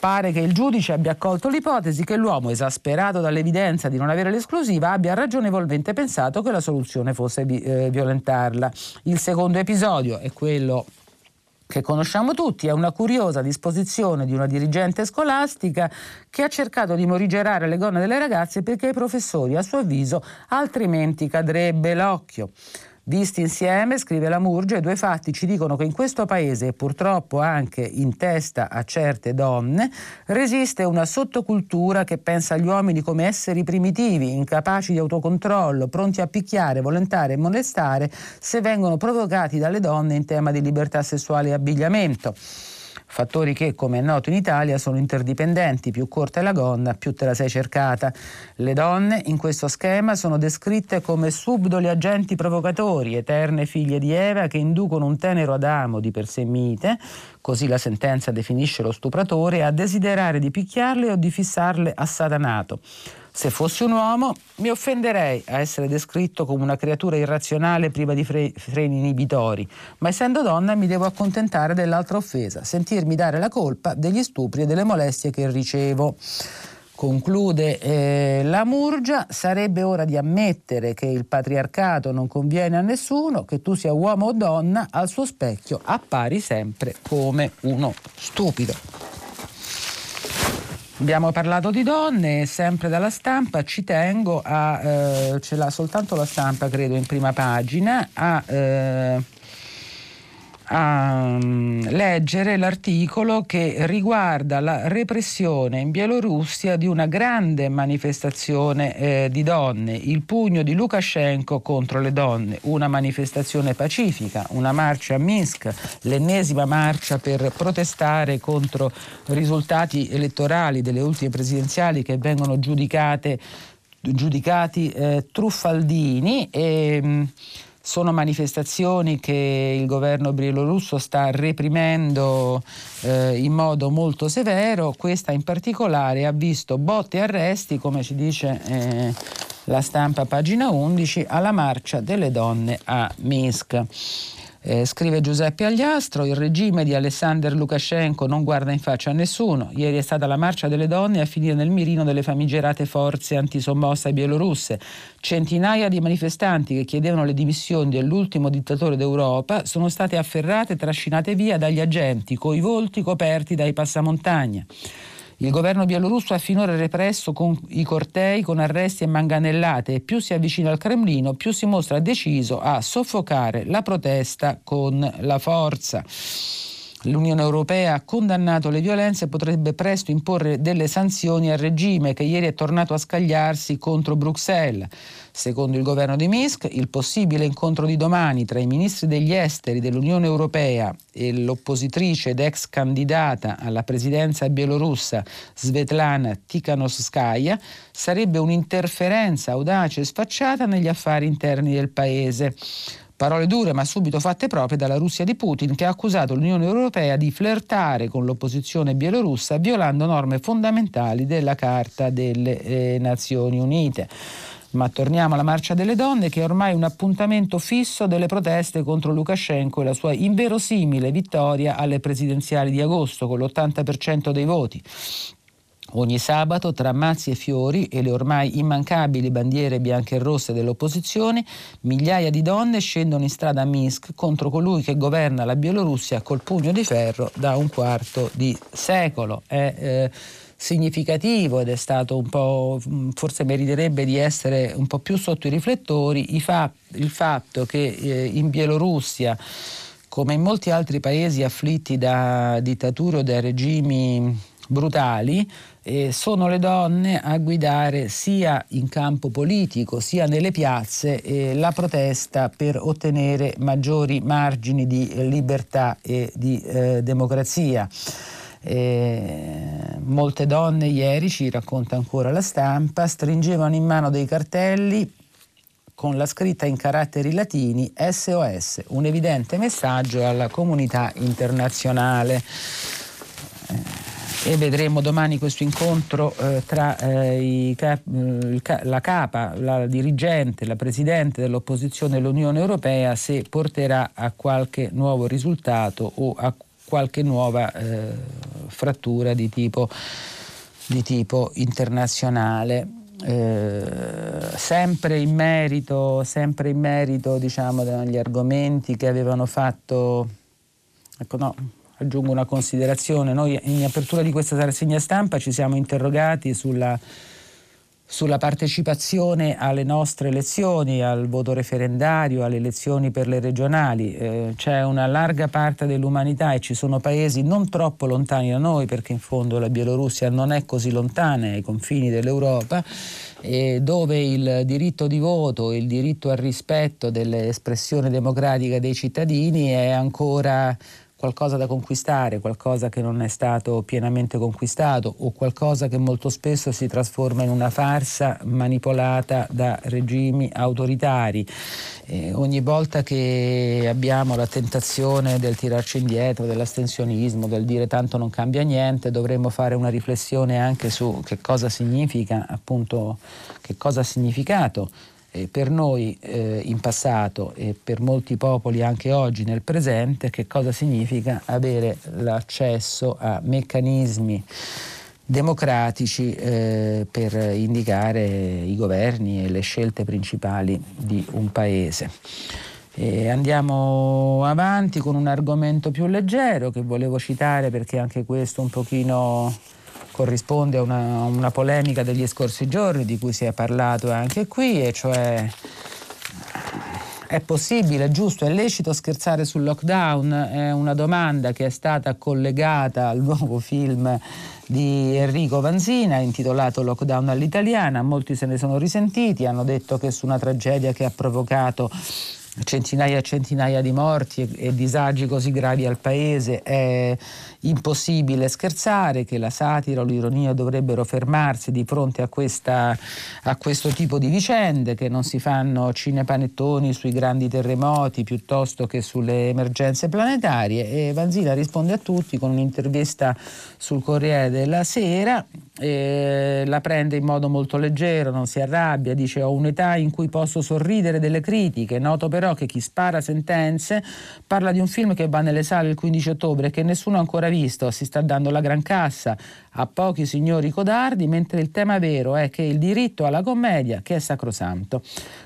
Pare che il giudice abbia accolto l'ipotesi che l'uomo, esasperato dall'evidenza di non avere l'esclusiva, abbia ragionevolmente pensato che la soluzione fosse eh, violentarla. Il secondo episodio è quello che conosciamo tutti, è una curiosa disposizione di una dirigente scolastica che ha cercato di morigerare le gonne delle ragazze perché ai professori, a suo avviso, altrimenti cadrebbe l'occhio. Visti insieme, scrive la Murgia, i due fatti ci dicono che in questo paese, e purtroppo anche in testa a certe donne, resiste una sottocultura che pensa agli uomini come esseri primitivi, incapaci di autocontrollo, pronti a picchiare, volentare e molestare se vengono provocati dalle donne in tema di libertà sessuale e abbigliamento fattori che, come è noto in Italia, sono interdipendenti, più corta è la gonna, più te la sei cercata. Le donne in questo schema sono descritte come subdoli agenti provocatori, eterne figlie di Eva che inducono un tenero Adamo di per sé mite, così la sentenza definisce lo stupratore, a desiderare di picchiarle o di fissarle a satanato. Se fossi un uomo mi offenderei a essere descritto come una creatura irrazionale priva di fre- freni inibitori, ma essendo donna mi devo accontentare dell'altra offesa, sentirmi dare la colpa degli stupri e delle molestie che ricevo. Conclude eh, la Murgia, sarebbe ora di ammettere che il patriarcato non conviene a nessuno, che tu sia uomo o donna, al suo specchio appari sempre come uno stupido. Abbiamo parlato di donne, sempre dalla stampa, ci tengo a, eh, ce l'ha soltanto la stampa credo in prima pagina, a eh, a mm, leggere l'articolo che riguarda la repressione in Bielorussia di una grande manifestazione eh, di donne, il pugno di Lukashenko contro le donne, una manifestazione pacifica, una marcia a Minsk, l'ennesima marcia per protestare contro risultati elettorali delle ultime presidenziali che vengono giudicate, giudicati eh, truffaldini. E, mm, sono manifestazioni che il governo bielorusso sta reprimendo eh, in modo molto severo, questa in particolare ha visto botte e arresti, come ci dice eh, la stampa pagina 11, alla marcia delle donne a Minsk. Eh, scrive Giuseppe Agliastro, il regime di Alessandro Lukashenko non guarda in faccia a nessuno. Ieri è stata la marcia delle donne a finire nel mirino delle famigerate forze antisommossa bielorusse. Centinaia di manifestanti che chiedevano le dimissioni dell'ultimo dittatore d'Europa sono state afferrate e trascinate via dagli agenti, coi volti coperti dai passamontagna. Il governo bielorusso ha finora represso i cortei con arresti e manganellate e più si avvicina al Cremlino, più si mostra deciso a soffocare la protesta con la forza. L'Unione Europea ha condannato le violenze e potrebbe presto imporre delle sanzioni al regime che ieri è tornato a scagliarsi contro Bruxelles. Secondo il governo di Minsk, il possibile incontro di domani tra i ministri degli esteri dell'Unione Europea e l'oppositrice ed ex candidata alla presidenza bielorussa Svetlana Tikhanovskaya sarebbe un'interferenza audace e sfacciata negli affari interni del paese. Parole dure ma subito fatte proprie dalla Russia di Putin che ha accusato l'Unione Europea di flirtare con l'opposizione bielorussa violando norme fondamentali della Carta delle eh, Nazioni Unite. Ma torniamo alla marcia delle donne che è ormai un appuntamento fisso delle proteste contro Lukashenko e la sua inverosimile vittoria alle presidenziali di agosto con l'80% dei voti. Ogni sabato, tra mazzi e fiori e le ormai immancabili bandiere bianche e rosse dell'opposizione, migliaia di donne scendono in strada a Minsk contro colui che governa la Bielorussia col pugno di ferro da un quarto di secolo. È eh, significativo ed è stato un po', forse meriterebbe di essere un po' più sotto i riflettori, il fatto che eh, in Bielorussia come in molti altri paesi afflitti da dittature o da regimi brutali, eh, sono le donne a guidare sia in campo politico sia nelle piazze eh, la protesta per ottenere maggiori margini di libertà e di eh, democrazia. molte donne ieri, ci racconta ancora la stampa, stringevano in mano dei cartelli con la scritta in caratteri latini SOS, un evidente messaggio alla comunità internazionale e vedremo domani questo incontro eh, tra eh, cap- eh, la capa, la dirigente, la presidente dell'opposizione dell'Unione Europea se porterà a qualche nuovo risultato o a qualche nuova eh, frattura di tipo, di tipo internazionale. Eh, sempre in merito, sempre in merito diciamo, degli argomenti che avevano fatto, ecco no, aggiungo una considerazione, noi in apertura di questa rassegna stampa ci siamo interrogati sulla sulla partecipazione alle nostre elezioni, al voto referendario, alle elezioni per le regionali. Eh, c'è una larga parte dell'umanità e ci sono paesi non troppo lontani da noi, perché in fondo la Bielorussia non è così lontana ai confini dell'Europa, eh, dove il diritto di voto, il diritto al rispetto dell'espressione democratica dei cittadini è ancora qualcosa da conquistare, qualcosa che non è stato pienamente conquistato o qualcosa che molto spesso si trasforma in una farsa manipolata da regimi autoritari. Eh, ogni volta che abbiamo la tentazione del tirarci indietro, dell'astensionismo, del dire tanto non cambia niente, dovremmo fare una riflessione anche su che cosa significa, appunto, che cosa ha significato eh, per noi eh, in passato e per molti popoli anche oggi nel presente che cosa significa avere l'accesso a meccanismi democratici eh, per indicare i governi e le scelte principali di un paese. E andiamo avanti con un argomento più leggero che volevo citare perché anche questo un pochino corrisponde a una, una polemica degli scorsi giorni di cui si è parlato anche qui, e cioè è possibile, è giusto, è lecito scherzare sul lockdown? È una domanda che è stata collegata al nuovo film di Enrico Vanzina intitolato Lockdown all'italiana. Molti se ne sono risentiti, hanno detto che su una tragedia che ha provocato centinaia e centinaia di morti e, e, disagi così gravi al paese. È impossibile scherzare, che la satira o l'ironia dovrebbero fermarsi di fronte a, questa, a questo tipo di vicende, che non si fanno cinepanettoni sui grandi terremoti piuttosto che sulle emergenze planetarie. E Vanzina risponde a tutti con un'intervista sul Corriere della Sera la prende in modo molto leggero, non si arrabbia, dice ho un'età in cui posso sorridere delle critiche, noto però che chi spara sentenze parla di un film che va nelle sale il 15 ottobre che nessuno ha ancora visto, si sta dando la gran cassa a pochi signori codardi, mentre il tema vero è che il diritto alla commedia che è sacrosanto.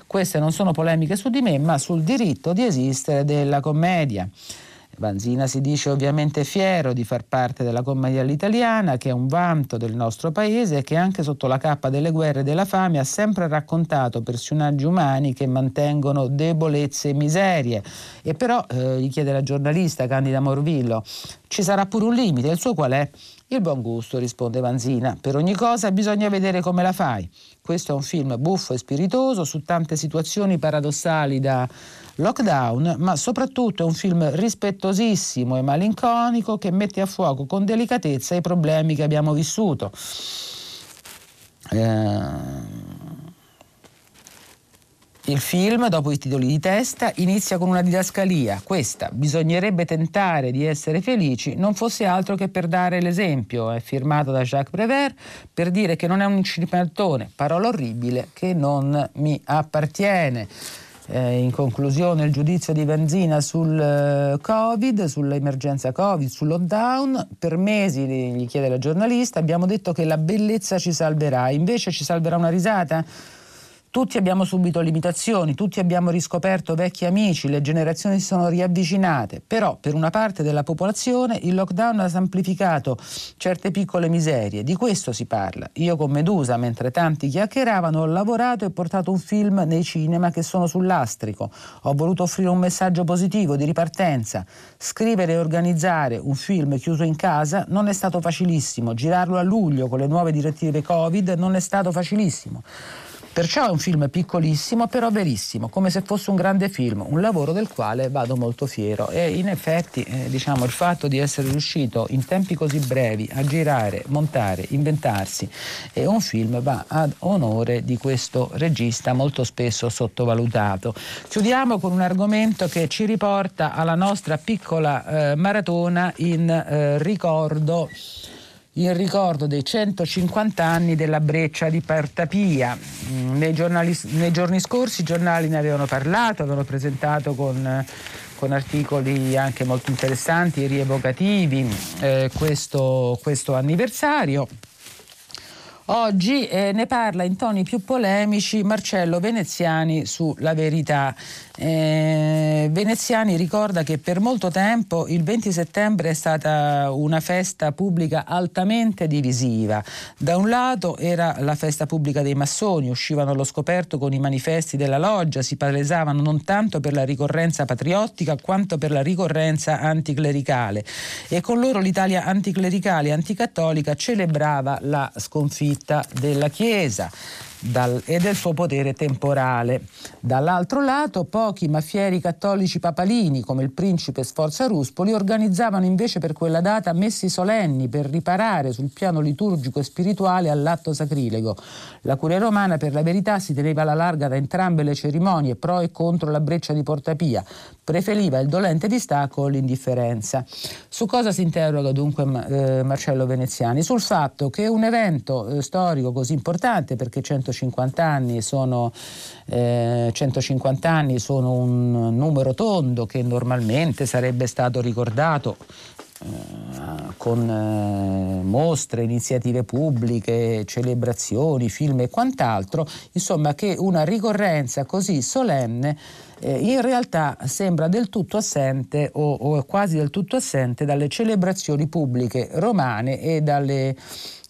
Queste non sono polemiche su di me, ma sul diritto di esistere della commedia. Vanzina si dice ovviamente fiero di far parte della commedia all'italiana, che è un vanto del nostro paese e che anche sotto la cappa delle guerre e della fame ha sempre raccontato personaggi umani che mantengono debolezze e miserie. E però, eh, gli chiede la giornalista Candida Morvillo, ci sarà pure un limite, il suo qual è? Il buon gusto, risponde Vanzina. Per ogni cosa bisogna vedere come la fai. Questo è un film buffo e spiritoso su tante situazioni paradossali da lockdown, ma soprattutto è un film rispettosissimo e malinconico che mette a fuoco con delicatezza i problemi che abbiamo vissuto. Eh, il film, dopo i titoli di testa, inizia con una didascalia. Questa, bisognerebbe tentare di essere felici, non fosse altro che per dare l'esempio. È firmato da Jacques Prévert per dire che non è un incineratore, parola orribile che non mi appartiene. Eh, in conclusione il giudizio di Benzina sul uh, Covid, sull'emergenza Covid, sul lockdown. Per mesi, gli chiede la giornalista, abbiamo detto che la bellezza ci salverà, invece ci salverà una risata? Tutti abbiamo subito limitazioni, tutti abbiamo riscoperto vecchi amici, le generazioni si sono riavvicinate, però per una parte della popolazione il lockdown ha amplificato certe piccole miserie, di questo si parla. Io con Medusa, mentre tanti chiacchieravano, ho lavorato e portato un film nei cinema che sono sull'astrico. Ho voluto offrire un messaggio positivo di ripartenza. Scrivere e organizzare un film chiuso in casa non è stato facilissimo, girarlo a luglio con le nuove direttive Covid non è stato facilissimo. Perciò è un film piccolissimo, però verissimo, come se fosse un grande film, un lavoro del quale vado molto fiero. E in effetti, eh, diciamo, il fatto di essere riuscito in tempi così brevi a girare, montare, inventarsi eh, un film va ad onore di questo regista molto spesso sottovalutato. Chiudiamo con un argomento che ci riporta alla nostra piccola eh, maratona in eh, ricordo in ricordo dei 150 anni della breccia di Partapia. Mm, nei, nei giorni scorsi i giornali ne avevano parlato, avevano presentato con con articoli anche molto interessanti e rievocativi eh, questo, questo anniversario. Oggi eh, ne parla in toni più polemici Marcello Veneziani su La Verità. Eh, Veneziani ricorda che per molto tempo il 20 settembre è stata una festa pubblica altamente divisiva. Da un lato era la festa pubblica dei massoni, uscivano allo scoperto con i manifesti della loggia, si palesavano non tanto per la ricorrenza patriottica quanto per la ricorrenza anticlericale e con loro l'Italia anticlericale e anticattolica celebrava la sconfitta della Chiesa dal, e del suo potere temporale. Dall'altro lato, pochi maffieri cattolici papalini, come il principe Sforza Ruspoli, organizzavano invece per quella data messi solenni per riparare sul piano liturgico e spirituale all'atto sacrilego. La curia romana, per la verità, si teneva alla larga da entrambe le cerimonie, pro e contro la breccia di Portapia, preferiva il dolente distacco o l'indifferenza. Su cosa si interroga dunque eh, Marcello Veneziani? Sul fatto che un evento eh, storico così importante, perché 100 150 anni sono, eh, 150 anni sono un numero tondo che normalmente sarebbe stato ricordato eh, con eh, mostre, iniziative pubbliche, celebrazioni, film e quant'altro, insomma che una ricorrenza così solenne eh, in realtà sembra del tutto assente o, o quasi del tutto assente dalle celebrazioni pubbliche romane e dalle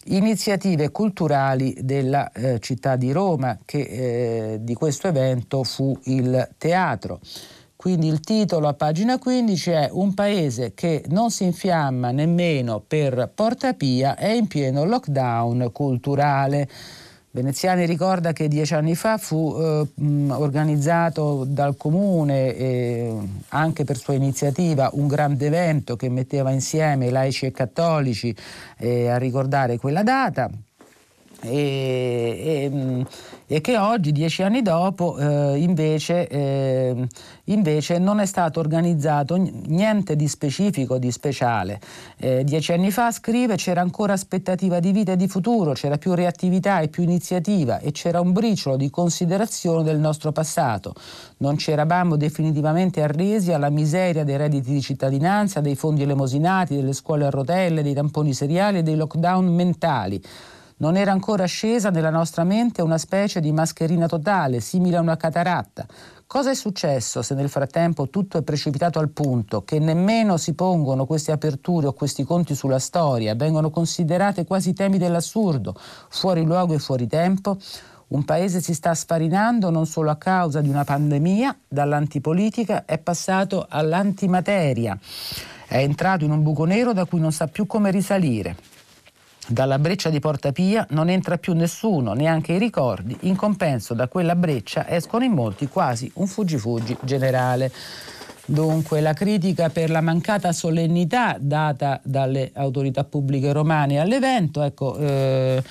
iniziative culturali della eh, città di Roma, che eh, di questo evento fu il teatro. Quindi il titolo a pagina 15 è Un paese che non si infiamma nemmeno per Porta Pia è in pieno lockdown culturale. Veneziani ricorda che dieci anni fa fu eh, organizzato dal comune, eh, anche per sua iniziativa, un grande evento che metteva insieme laici e cattolici eh, a ricordare quella data. E, e, e che oggi, dieci anni dopo, eh, invece, eh, invece, non è stato organizzato niente di specifico, di speciale. Eh, dieci anni fa, scrive, c'era ancora aspettativa di vita e di futuro, c'era più reattività e più iniziativa e c'era un briciolo di considerazione del nostro passato. Non ci eravamo definitivamente arresi alla miseria dei redditi di cittadinanza, dei fondi elemosinati, delle scuole a rotelle, dei tamponi seriali e dei lockdown mentali. Non era ancora scesa nella nostra mente una specie di mascherina totale, simile a una cataratta. Cosa è successo se nel frattempo tutto è precipitato al punto che nemmeno si pongono queste aperture o questi conti sulla storia, vengono considerate quasi temi dell'assurdo, fuori luogo e fuori tempo? Un paese si sta sfarinando non solo a causa di una pandemia, dall'antipolitica è passato all'antimateria. È entrato in un buco nero da cui non sa più come risalire. Dalla breccia di Porta Pia non entra più nessuno, neanche i ricordi. In compenso da quella breccia escono in molti quasi un fuggi-fuggi generale. Dunque la critica per la mancata solennità data dalle autorità pubbliche romane all'evento, ecco, eh,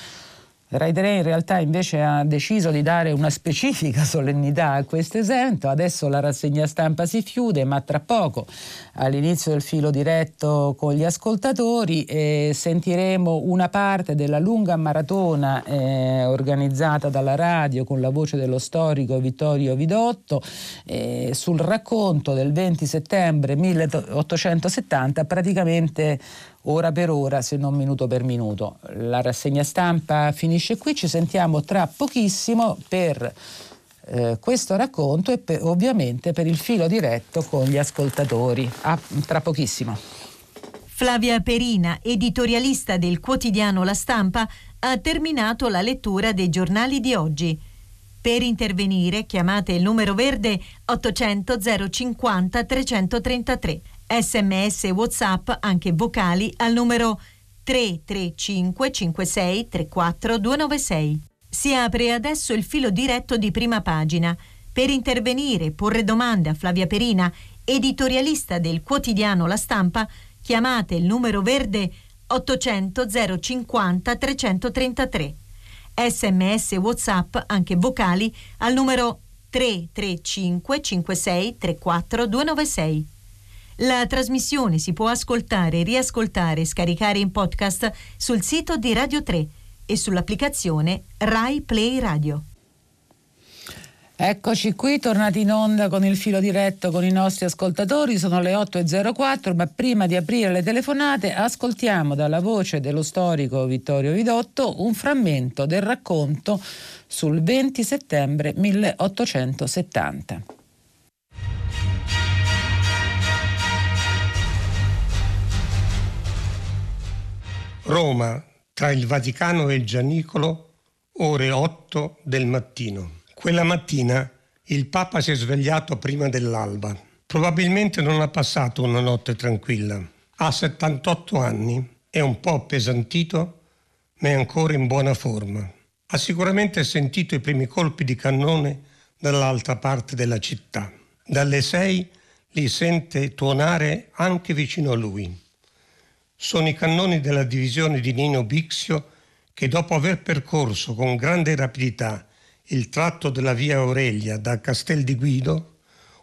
Rai 3 in realtà invece ha deciso di dare una specifica solennità a questo evento, adesso la rassegna stampa si chiude, ma tra poco all'inizio del filo diretto con gli ascoltatori eh, sentiremo una parte della lunga maratona eh, organizzata dalla radio con la voce dello storico Vittorio Vidotto eh, sul racconto del 20 settembre 1870 praticamente ora per ora, se non minuto per minuto. La rassegna stampa finisce qui, ci sentiamo tra pochissimo per eh, questo racconto e per, ovviamente per il filo diretto con gli ascoltatori. A, tra pochissimo. Flavia Perina, editorialista del quotidiano La Stampa, ha terminato la lettura dei giornali di oggi. Per intervenire chiamate il numero verde 800 050 333 sms e whatsapp anche vocali al numero 335 56 34 296. Si apre adesso il filo diretto di prima pagina. Per intervenire e porre domande a Flavia Perina, editorialista del quotidiano La Stampa, chiamate il numero verde 800 050 333. Sms e WhatsApp, anche vocali, al numero 335 56 34 296. La trasmissione si può ascoltare, riascoltare e scaricare in podcast sul sito di Radio 3 e sull'applicazione Rai Play Radio. Eccoci qui, tornati in onda con il filo diretto con i nostri ascoltatori, sono le 8.04, ma prima di aprire le telefonate ascoltiamo dalla voce dello storico Vittorio Vidotto un frammento del racconto sul 20 settembre 1870. Roma, tra il Vaticano e il Gianicolo, ore 8 del mattino. Quella mattina il Papa si è svegliato prima dell'alba. Probabilmente non ha passato una notte tranquilla. Ha 78 anni, è un po' appesantito, ma è ancora in buona forma. Ha sicuramente sentito i primi colpi di cannone dall'altra parte della città. Dalle sei li sente tuonare anche vicino a lui. Sono i cannoni della divisione di Nino Bixio che dopo aver percorso con grande rapidità il tratto della via Aurelia da Castel di Guido,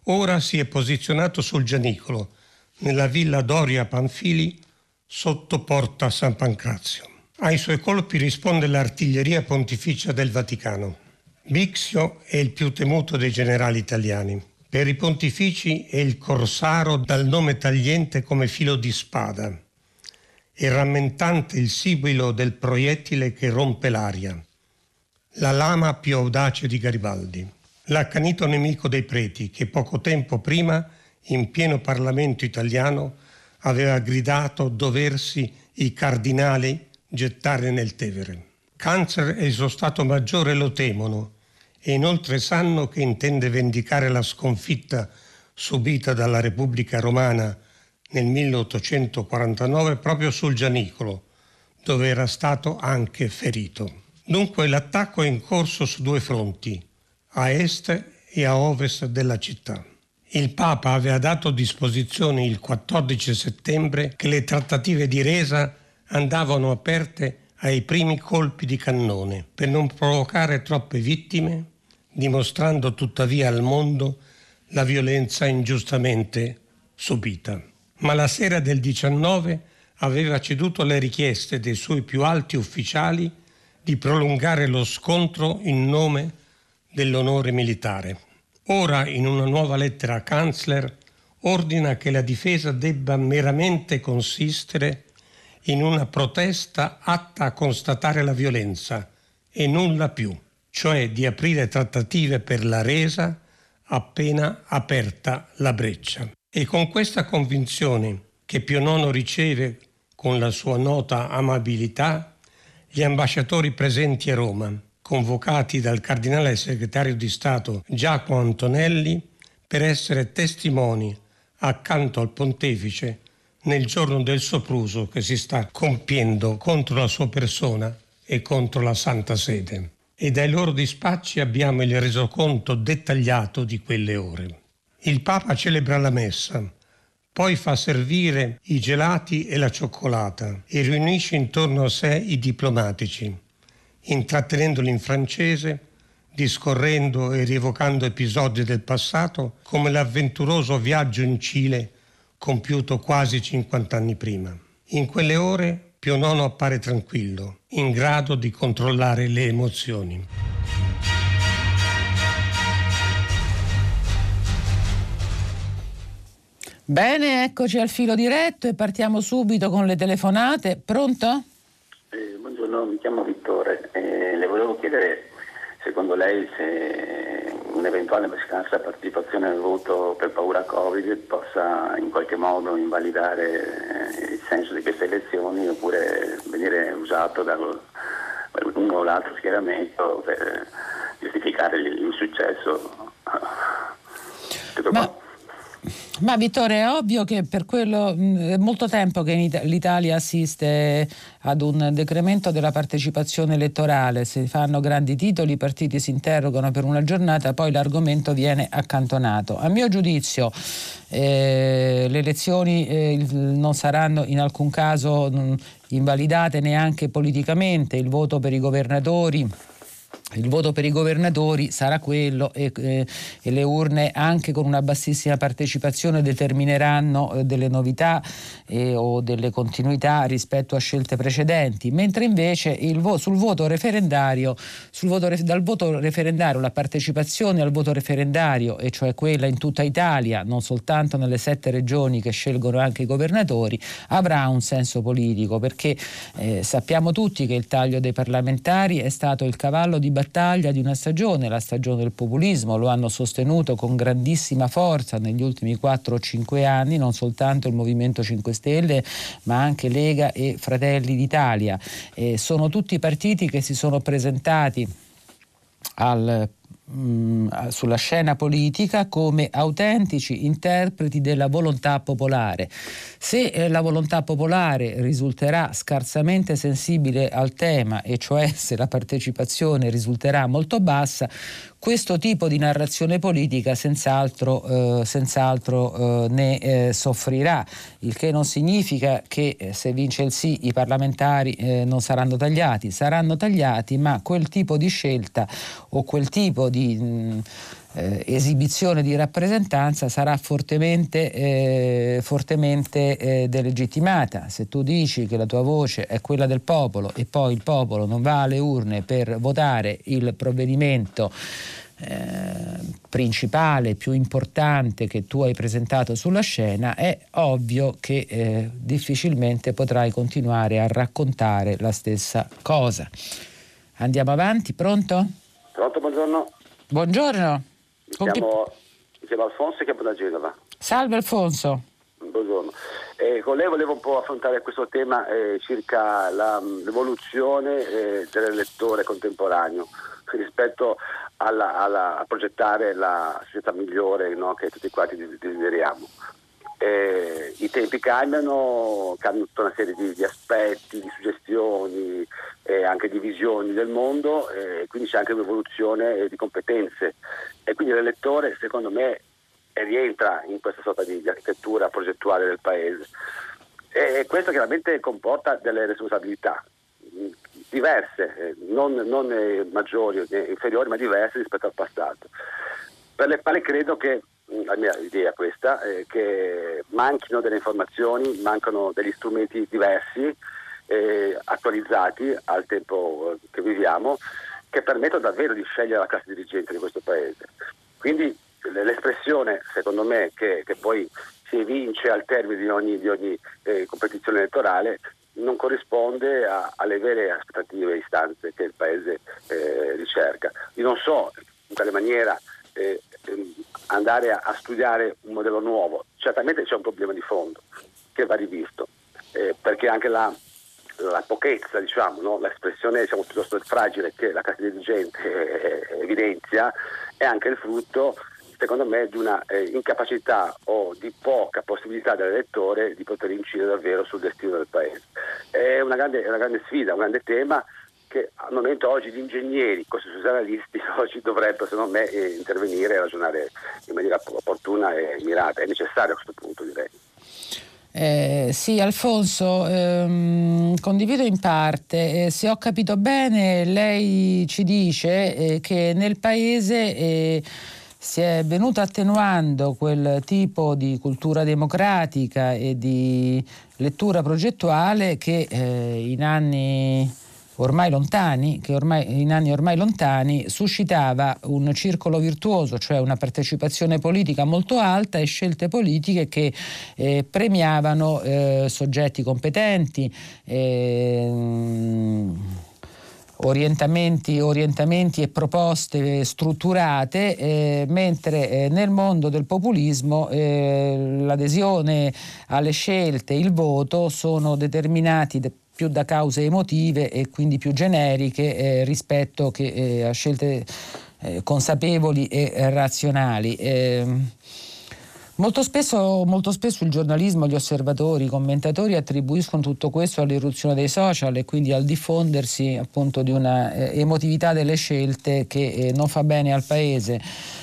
ora si è posizionato sul Gianicolo, nella villa Doria Panfili, sotto porta San Pancrazio. Ai suoi colpi risponde l'artiglieria pontificia del Vaticano. Bixio è il più temuto dei generali italiani. Per i pontifici è il corsaro dal nome tagliente come filo di spada e rammentante il sibilo del proiettile che rompe l'aria la lama più audace di Garibaldi, l'accanito nemico dei preti che poco tempo prima, in pieno Parlamento italiano, aveva gridato doversi i cardinali gettare nel Tevere. Cancer e il suo Stato Maggiore lo temono e inoltre sanno che intende vendicare la sconfitta subita dalla Repubblica Romana nel 1849 proprio sul Gianicolo, dove era stato anche ferito. Dunque l'attacco è in corso su due fronti, a est e a ovest della città. Il Papa aveva dato disposizione il 14 settembre che le trattative di resa andavano aperte ai primi colpi di cannone per non provocare troppe vittime, dimostrando tuttavia al mondo la violenza ingiustamente subita. Ma la sera del 19 aveva ceduto alle richieste dei suoi più alti ufficiali di prolungare lo scontro in nome dell'onore militare. Ora, in una nuova lettera a Kanzler, ordina che la difesa debba meramente consistere in una protesta atta a constatare la violenza e nulla più, cioè di aprire trattative per la resa appena aperta la breccia. E con questa convinzione che Pio IX riceve con la sua nota amabilità gli ambasciatori presenti a Roma, convocati dal cardinale segretario di Stato Giacomo Antonelli per essere testimoni accanto al pontefice nel giorno del sopruso che si sta compiendo contro la sua persona e contro la Santa Sede. E dai loro dispacci abbiamo il resoconto dettagliato di quelle ore. Il Papa celebra la messa, poi fa servire i gelati e la cioccolata e riunisce intorno a sé i diplomatici, intrattenendoli in francese, discorrendo e rievocando episodi del passato come l'avventuroso viaggio in Cile compiuto quasi 50 anni prima. In quelle ore Pio IX appare tranquillo, in grado di controllare le emozioni. Bene, eccoci al filo diretto e partiamo subito con le telefonate. Pronto? Eh, buongiorno, mi chiamo Vittore. Eh, le volevo chiedere, secondo lei, se un'eventuale scarsa partecipazione al voto per paura Covid possa in qualche modo invalidare eh, il senso di queste elezioni oppure venire usato da uno o l'altro schieramento per giustificare l'insuccesso. Ma... Ma Vittorio, è ovvio che per quello è molto tempo che l'Italia assiste ad un decremento della partecipazione elettorale, si fanno grandi titoli, i partiti si interrogano per una giornata, poi l'argomento viene accantonato. A mio giudizio eh, le elezioni eh, non saranno in alcun caso mh, invalidate neanche politicamente, il voto per i governatori il voto per i governatori sarà quello e, eh, e, le urne anche con una bassissima partecipazione determineranno eh, delle novità eh, o delle continuità rispetto a scelte precedenti, mentre invece vo- sul voto referendario, sul voto re- dal voto referendario, la partecipazione al voto referendario, e cioè quella in tutta Italia, non soltanto nelle sette regioni che scelgono anche i governatori, avrà un senso politico, perché eh, sappiamo tutti che il taglio dei parlamentari è stato il cavallo di battaglia di una stagione, la stagione del populismo, lo hanno sostenuto con grandissima forza negli ultimi 4 o 5 anni, non soltanto il Movimento 5 Stelle, ma anche Lega e Fratelli d'Italia. Eh, sono tutti partiti che si sono presentati al Mm, sulla scena politica come autentici interpreti della volontà popolare. Se eh, la volontà popolare risulterà scarsamente sensibile al tema, e cioè se la partecipazione risulterà molto bassa, questo tipo di narrazione politica senz'altro, eh, senz'altro eh, ne eh, soffrirà, il che non significa che eh, se vince il sì i parlamentari eh, non saranno tagliati, saranno tagliati, ma quel tipo di scelta o quel tipo di... Mm, eh, esibizione di rappresentanza sarà fortemente, eh, fortemente eh, delegittimata. Se tu dici che la tua voce è quella del popolo e poi il popolo non va alle urne per votare il provvedimento eh, principale, più importante che tu hai presentato sulla scena, è ovvio che eh, difficilmente potrai continuare a raccontare la stessa cosa. Andiamo avanti, pronto? Pronto, buongiorno. Buongiorno. Mi chiamo, mi chiamo Alfonso e chiamo da Genova. Salve Alfonso. Buongiorno. Eh, con lei volevo un po' affrontare questo tema eh, circa la, l'evoluzione eh, dell'elettore contemporaneo rispetto alla, alla, a progettare la società migliore no, che tutti quanti desideriamo. Eh, I tempi cambiano, cambiano tutta una serie di, di aspetti, di suggestioni e anche di visioni del mondo, e quindi c'è anche un'evoluzione di competenze e quindi l'elettore secondo me rientra in questa sorta di, di architettura progettuale del paese e questo chiaramente comporta delle responsabilità diverse, eh, non, non eh, maggiori o inferiori, ma diverse rispetto al passato. Per le quali credo che, mm, la mia idea è questa, eh, che manchino delle informazioni, mancano degli strumenti diversi, eh, attualizzati al tempo che viviamo, che permettono davvero di scegliere la classe dirigente di questo Paese. Quindi l'espressione, secondo me, che, che poi si evince al termine di ogni, di ogni eh, competizione elettorale non corrisponde a, alle vere aspettative e istanze che il Paese eh, ricerca. Io non so in quale maniera eh, ehm, andare a, a, studiare un modello nuovo, certamente c'è un problema di fondo che va rivisto, eh, perché anche la, la pochezza, diciamo, no? l'espressione diciamo, piuttosto fragile che la classe dirigente eh, evidenzia è anche il frutto secondo me di una eh, incapacità o di poca possibilità dell'elettore di poter incidere davvero sul destino del Paese. È una grande, una grande sfida, un grande tema che al momento oggi gli ingegneri, costituzionalisti, oggi dovrebbero secondo me eh, intervenire e ragionare in maniera opportuna e mirata. È necessario a questo punto direi. Eh, sì, Alfonso, ehm, condivido in parte. Eh, se ho capito bene, lei ci dice eh, che nel Paese eh, si è venuto attenuando quel tipo di cultura democratica e di lettura progettuale che eh, in anni ormai lontani, che ormai, in anni ormai lontani suscitava un circolo virtuoso, cioè una partecipazione politica molto alta e scelte politiche che eh, premiavano eh, soggetti competenti. Eh, orientamenti, orientamenti e proposte strutturate, eh, mentre eh, nel mondo del populismo eh, l'adesione alle scelte, il voto sono determinati de- più da cause emotive e quindi più generiche eh, rispetto che, eh, a scelte eh, consapevoli e razionali. Ehm, Molto spesso, molto spesso, il giornalismo, gli osservatori, i commentatori attribuiscono tutto questo all'irruzione dei social e quindi al diffondersi appunto di una eh, emotività delle scelte che eh, non fa bene al paese.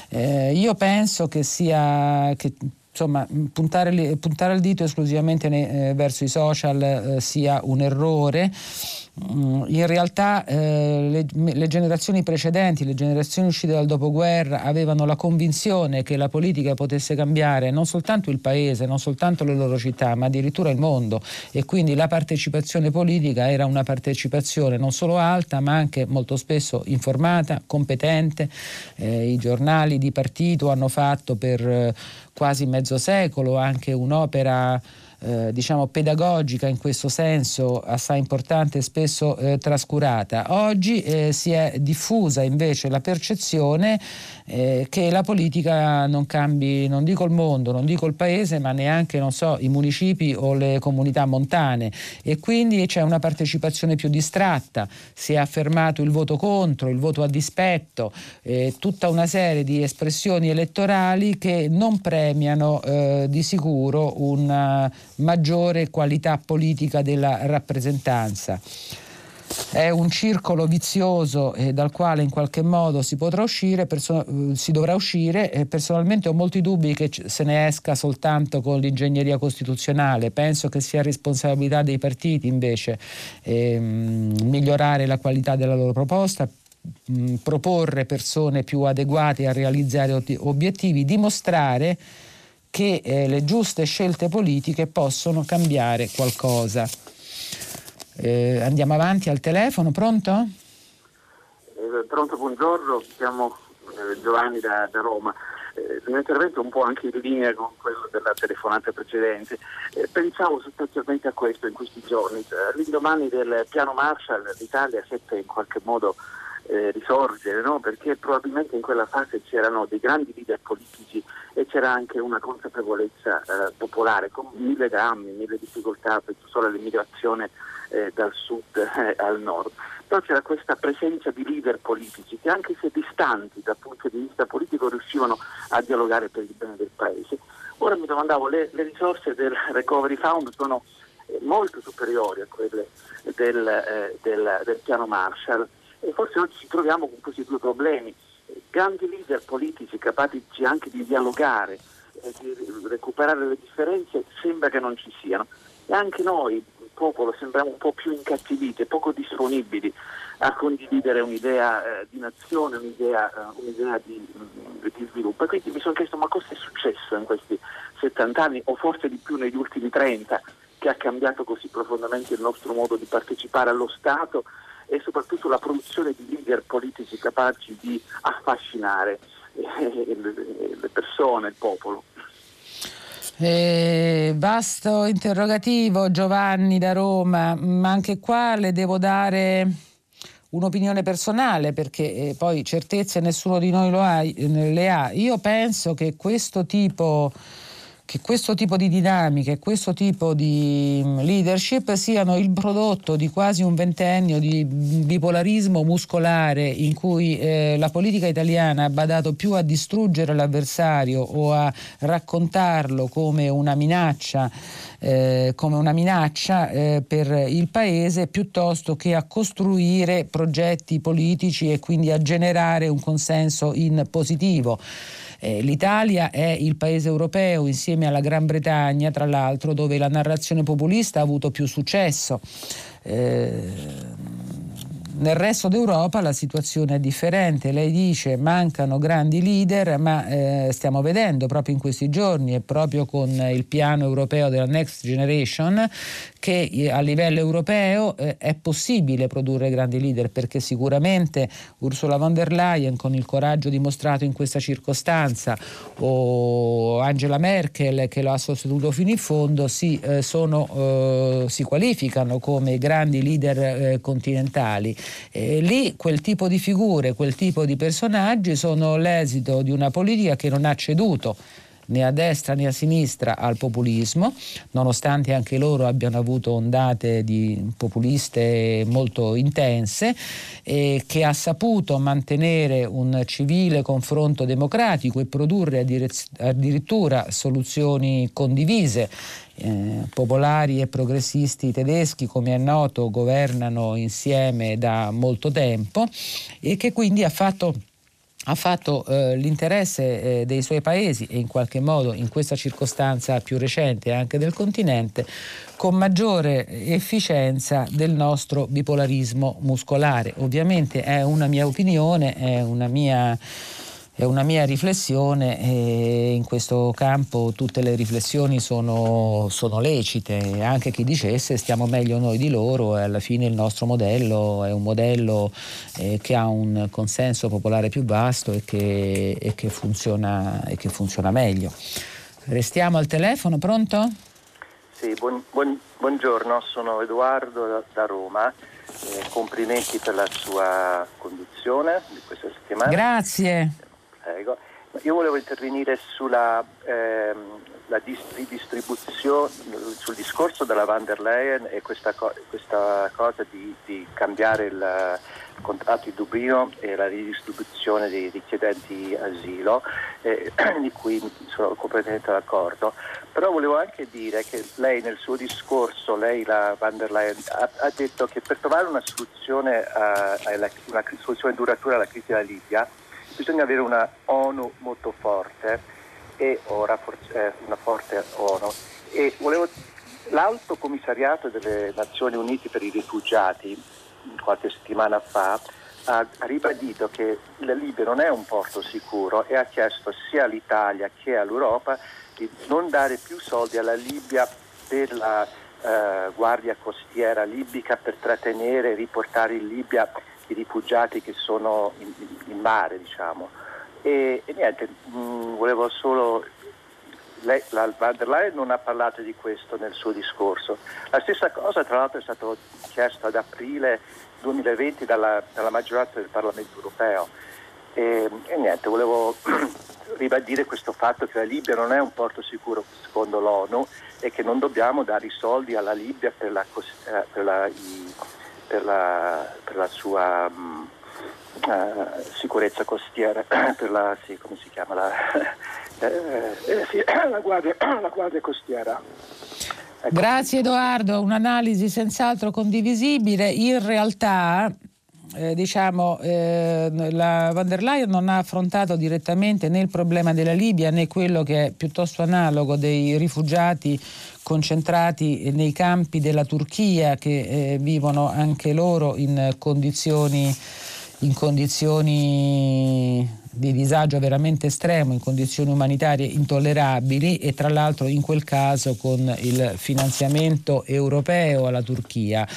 Eh, io penso che sia che insomma, puntare, puntare, il dito esclusivamente nei, eh, verso i social eh, sia un errore. Mm, in realtà eh, le, le, generazioni precedenti, le generazioni uscite dal dopoguerra, avevano la convinzione che la politica potesse cambiare non soltanto il paese, non soltanto le loro città, ma addirittura il mondo e quindi la partecipazione politica era una partecipazione non solo alta, ma anche molto spesso informata, competente. Eh, I giornali di partito hanno fatto per eh, quasi mezzo secolo anche un'opera eh, diciamo pedagogica in questo senso assai importante e spesso eh, trascurata. Oggi eh, si è diffusa invece la percezione eh, che la politica non cambi, non dico il mondo, non dico il paese, ma neanche so, i municipi o le comunità montane e quindi c'è una partecipazione più distratta, si è affermato il voto contro, il voto a dispetto, eh, tutta una serie di espressioni elettorali che non premiano eh, di sicuro una maggiore qualità politica della rappresentanza. È un circolo vizioso eh, dal quale in qualche modo si potrà uscire, perso- eh, si dovrà uscire. Eh, personalmente ho molti dubbi che se ne esca soltanto con l'ingegneria costituzionale. Penso che sia responsabilità dei partiti invece ehm, migliorare la qualità della loro proposta, proporre persone più adeguate a realizzare obiettivi, dimostrare che eh, le giuste scelte politiche possono cambiare qualcosa. Eh, andiamo avanti al telefono, pronto? Eh, pronto, buongiorno, siamo eh, Giovanni da, da Roma. Eh, il mio intervento è un po' anche in linea con quello della telefonata precedente. Eh, pensavo sostanzialmente a questo in questi giorni. L'indomani del piano Marshall l'Italia seppe in qualche modo eh, risorgere, no? perché probabilmente in quella fase c'erano dei grandi leader politici e c'era anche una consapevolezza eh, popolare con mille drammi, mille difficoltà, penso solo all'immigrazione eh, dal sud eh, al nord. Però c'era questa presenza di leader politici che anche se distanti dal punto di vista politico riuscivano a dialogare per il bene del paese. Ora mi domandavo, le, le risorse del Recovery Fund sono eh, molto superiori a quelle del, eh, del, del piano Marshall e forse oggi ci troviamo con questi due problemi. Grandi leader politici capaci anche di dialogare, di recuperare le differenze, sembra che non ci siano. E anche noi, popolo, sembriamo un po' più incattiviti, poco disponibili a condividere un'idea eh, di nazione, un'idea, uh, un'idea di, mm, di, sviluppo. E quindi mi sono chiesto ma cosa è successo in questi 70 anni, o forse di più negli ultimi 30, che ha cambiato così profondamente il nostro modo di partecipare allo Stato e soprattutto la produzione di leader politici capaci di affascinare eh, le persone, il popolo. Eh, vasto interrogativo Giovanni da Roma, ma anche qua le devo dare un'opinione personale perché eh, poi certezze nessuno di noi ha, le ha. Io penso che questo tipo che questo tipo di dinamiche, questo tipo di mm, leadership siano il prodotto di quasi un ventennio di bipolarismo muscolare in cui eh, la politica italiana ha badato più a distruggere l'avversario o a raccontarlo come una minaccia, eh, come una minaccia eh, per il paese piuttosto che a costruire progetti politici e quindi a generare un consenso in positivo. Eh, L'Italia è il paese europeo insieme alla Gran Bretagna, tra l'altro, dove la narrazione populista ha avuto più successo. Eh, nel resto d'Europa la situazione è differente, lei dice mancano grandi leader, ma eh, stiamo vedendo proprio in questi giorni e proprio con il piano europeo della Next Generation che eh, a livello europeo eh, è possibile produrre grandi leader perché sicuramente Ursula von der Leyen con il coraggio dimostrato in questa circostanza o Angela Merkel che lo ha sostenuto fino in fondo si, eh, sono, si qualificano come grandi leader continentali. Lì quel tipo di figure, quel tipo di personaggi sono l'esito di una politica che non ha ceduto né a destra né a sinistra al populismo, nonostante anche loro abbiano avuto ondate di populiste molto intense, e che ha saputo mantenere un civile confronto democratico e produrre addirittura soluzioni condivise. Eh, popolari e progressisti tedeschi, come è noto, governano insieme da molto tempo e che quindi ha fatto ha fatto eh, l'interesse eh, dei suoi paesi e in qualche modo in questa circostanza più recente anche del continente con maggiore efficienza del nostro bipolarismo muscolare. Ovviamente è una mia opinione, è una mia è una mia riflessione e in questo campo tutte le riflessioni sono, sono, lecite, anche chi dicesse stiamo meglio noi di loro e alla fine il nostro modello è un modello eh, che ha un consenso popolare più vasto e che, e che, funziona, e che funziona, meglio. Restiamo al telefono, pronto? Sì, buon, buon, buongiorno, sono Edoardo da, da Roma. Eh, complimenti per la sua conduzione di questa settimana. Grazie. Prego. Io volevo intervenire sulla ehm, ridistribuzione, sul discorso della van der Leyen e questa, co- questa cosa di, di, cambiare il contratto di Dublino e la ridistribuzione dei richiedenti asilo, eh, di cui sono completamente d'accordo. Però volevo anche dire che lei nel suo discorso, lei la van der Leyen, ha, ha detto che per trovare una soluzione, a, a, una soluzione duratura alla crisi della Libia, bisogna avere una ONU molto forte e ora eh, una forte ONU. E volevo, l'Alto Commissariato delle Nazioni Unite per i rifugiati qualche settimana fa ha ribadito che la Libia non è un porto sicuro e ha chiesto sia all'Italia che all'Europa di non dare più soldi alla Libia per la eh, guardia costiera libica per trattenere e riportare in Libia i rifugiati che sono in, in mare, diciamo. E, e niente, mh, mm, volevo solo lei, la van der Leyen non ha parlato di questo nel suo discorso. La stessa cosa tra l'altro è stata chiesta ad aprile 2020 dalla, dalla maggioranza del Parlamento europeo. E, e, niente, volevo ribadire questo fatto che la Libia non è un porto sicuro secondo l'ONU e che non dobbiamo dare i soldi alla Libia per la, eh, per la, i, per la, per la sua mh, uh, eh, sicurezza costiera, per la, sì, come si chiama, la, eh, eh, sì, la, guardia, la guardia costiera. Ecco. Grazie Edoardo, un'analisi senz'altro condivisibile. In realtà eh, diciamo, eh, la van der Leyen non ha affrontato direttamente né il problema della Libia né quello che è piuttosto analogo dei rifugiati concentrati nei campi della Turchia che eh, vivono anche loro in condizioni, in condizioni di disagio veramente estremo in condizioni umanitarie intollerabili e tra l'altro in quel caso con il finanziamento europeo alla Turchia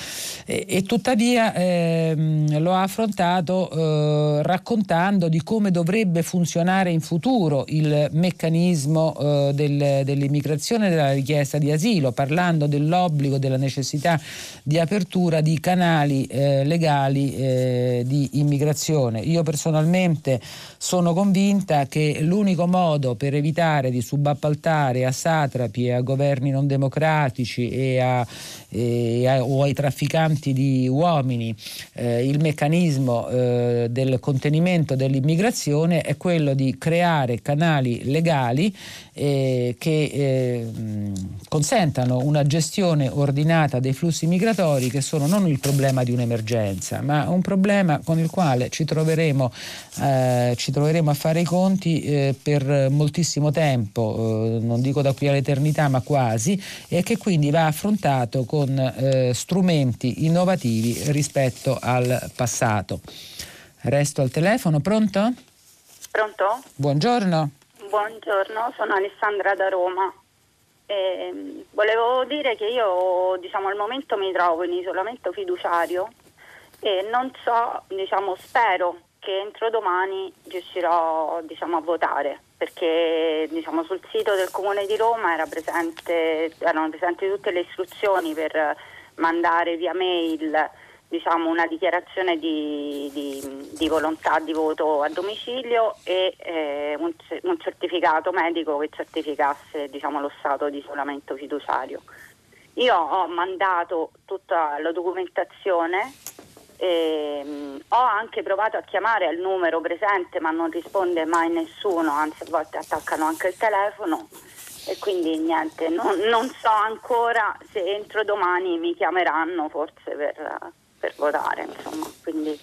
e, e tuttavia ehm, lo ha affrontato eh, raccontando di come dovrebbe funzionare in futuro il meccanismo eh, del, dell'immigrazione e della richiesta di asilo parlando dell'obbligo, della necessità di apertura di canali eh, legali eh, di immigrazione. Io personalmente convinta che l'unico modo per evitare di subappaltare a satrapi e a governi non democratici e a, e a, o ai trafficanti di uomini eh, il meccanismo eh, del contenimento dell'immigrazione è quello di creare canali legali eh, che eh, consentano una gestione ordinata dei flussi migratori che sono non il problema di un'emergenza ma un problema con il quale ci troveremo, eh, ci troveremo troveremo a fare i conti eh, per moltissimo tempo, eh, non dico da qui all'eternità, ma quasi, e che quindi va affrontato con eh, strumenti innovativi rispetto al passato. Resto al telefono, pronto? Pronto? Buongiorno. Buongiorno, sono Alessandra da Roma. Eh, volevo dire che io diciamo, al momento mi trovo in isolamento fiduciario e non so, diciamo, spero che entro domani riuscirò diciamo, a votare perché diciamo, sul sito del Comune di Roma era presente, erano presenti tutte le istruzioni per mandare via mail diciamo, una dichiarazione di, di, di, volontà di voto a domicilio e eh, un, un, certificato medico che certificasse diciamo, lo stato di isolamento fiduciario. Io ho mandato tutta la documentazione e, ho anche provato a chiamare al numero presente ma non risponde mai nessuno, anzi a volte attaccano anche il telefono e quindi niente, non, non so ancora se entro domani mi chiameranno forse per, per votare. Insomma, quindi...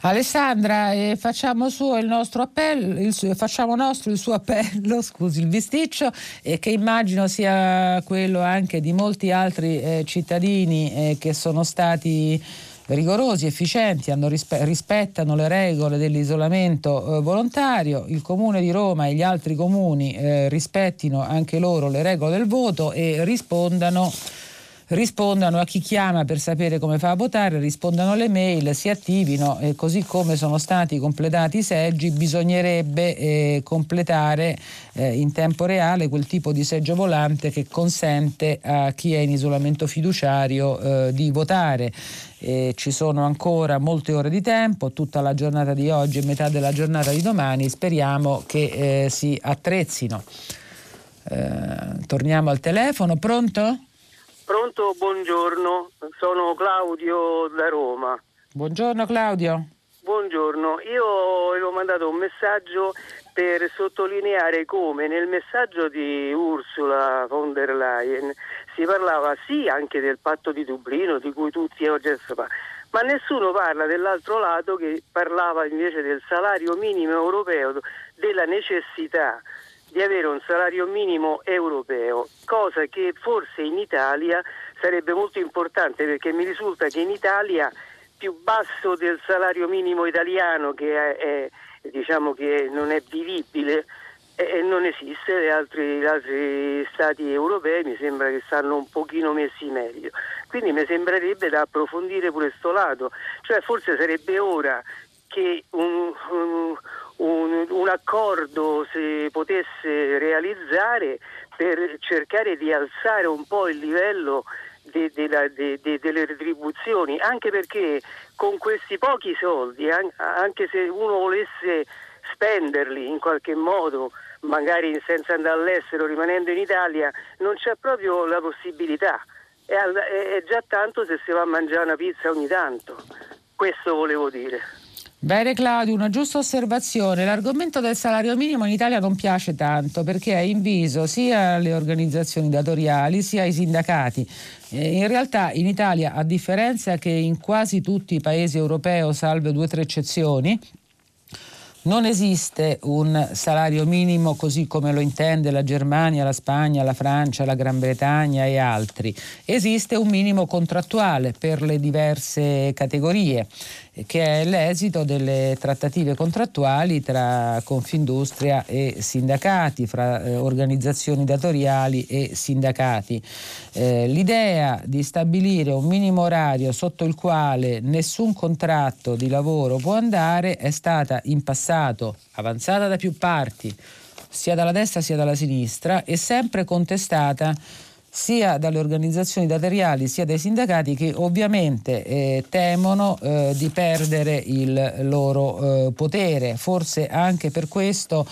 Alessandra, eh, facciamo, il nostro appello, suo, facciamo nostro il suo appello, scusi il bisticcio, eh, che immagino sia quello anche di molti altri eh, cittadini eh, che sono stati rigorosi, efficienti, rispe- rispettano le regole dell'isolamento eh, volontario. Il Comune di Roma e gli altri comuni eh, rispettino anche loro le regole del voto e rispondano rispondano a chi chiama per sapere come fa a votare, rispondano alle mail, si attivino e così come sono stati completati i seggi bisognerebbe eh, completare eh, in tempo reale quel tipo di seggio volante che consente a chi è in isolamento fiduciario eh, di votare. Eh, ci sono ancora molte ore di tempo, tutta la giornata di oggi e metà della giornata di domani, speriamo che eh, si attrezzino. Eh, torniamo al telefono, pronto? Pronto, buongiorno, sono Claudio da Roma. Buongiorno Claudio. Buongiorno, io avevo mandato un messaggio per sottolineare come nel messaggio di Ursula von der Leyen si parlava sì anche del patto di Dublino di cui tutti oggi ma nessuno parla dell'altro lato che parlava invece del salario minimo europeo, della necessità di avere un salario minimo europeo, cosa che forse in Italia sarebbe molto importante perché mi risulta che in Italia più basso del salario minimo italiano che, è, è, diciamo che non è vivibile e non esiste, gli altri, gli altri, stati europei mi sembra che stanno un pochino messi meglio. Quindi mi sembrerebbe da approfondire pure questo lato, cioè forse sarebbe ora che un, un, un, un accordo si potesse realizzare per cercare di alzare un po' il livello de, de la, de, delle retribuzioni, anche perché con questi pochi soldi, anche se uno volesse spenderli in qualche modo, magari senza andare all'estero, rimanendo in Italia, non c'è proprio la possibilità. È, è già tanto se si va a mangiare una pizza ogni tanto. Questo volevo dire. Bene Claudio, una giusta osservazione. L'argomento del salario minimo in Italia non piace tanto perché è inviso sia alle organizzazioni datoriali sia ai sindacati. In realtà in Italia, a differenza che in quasi tutti i paesi europei, salve due o tre eccezioni, non esiste un salario minimo così come lo intende la Germania, la Spagna, la Francia, la Gran Bretagna e altri. Esiste un minimo contrattuale per le diverse categorie che è l'esito delle trattative contrattuali tra Confindustria e sindacati, fra eh, organizzazioni datoriali e sindacati. Eh, l'idea di stabilire un minimo orario sotto il quale nessun contratto di lavoro può andare è stata in passato avanzata da più parti, sia dalla destra sia dalla sinistra, e sempre contestata sia dalle organizzazioni datoriali sia dai sindacati che ovviamente eh, temono eh, di perdere il loro eh, potere. Forse anche per questo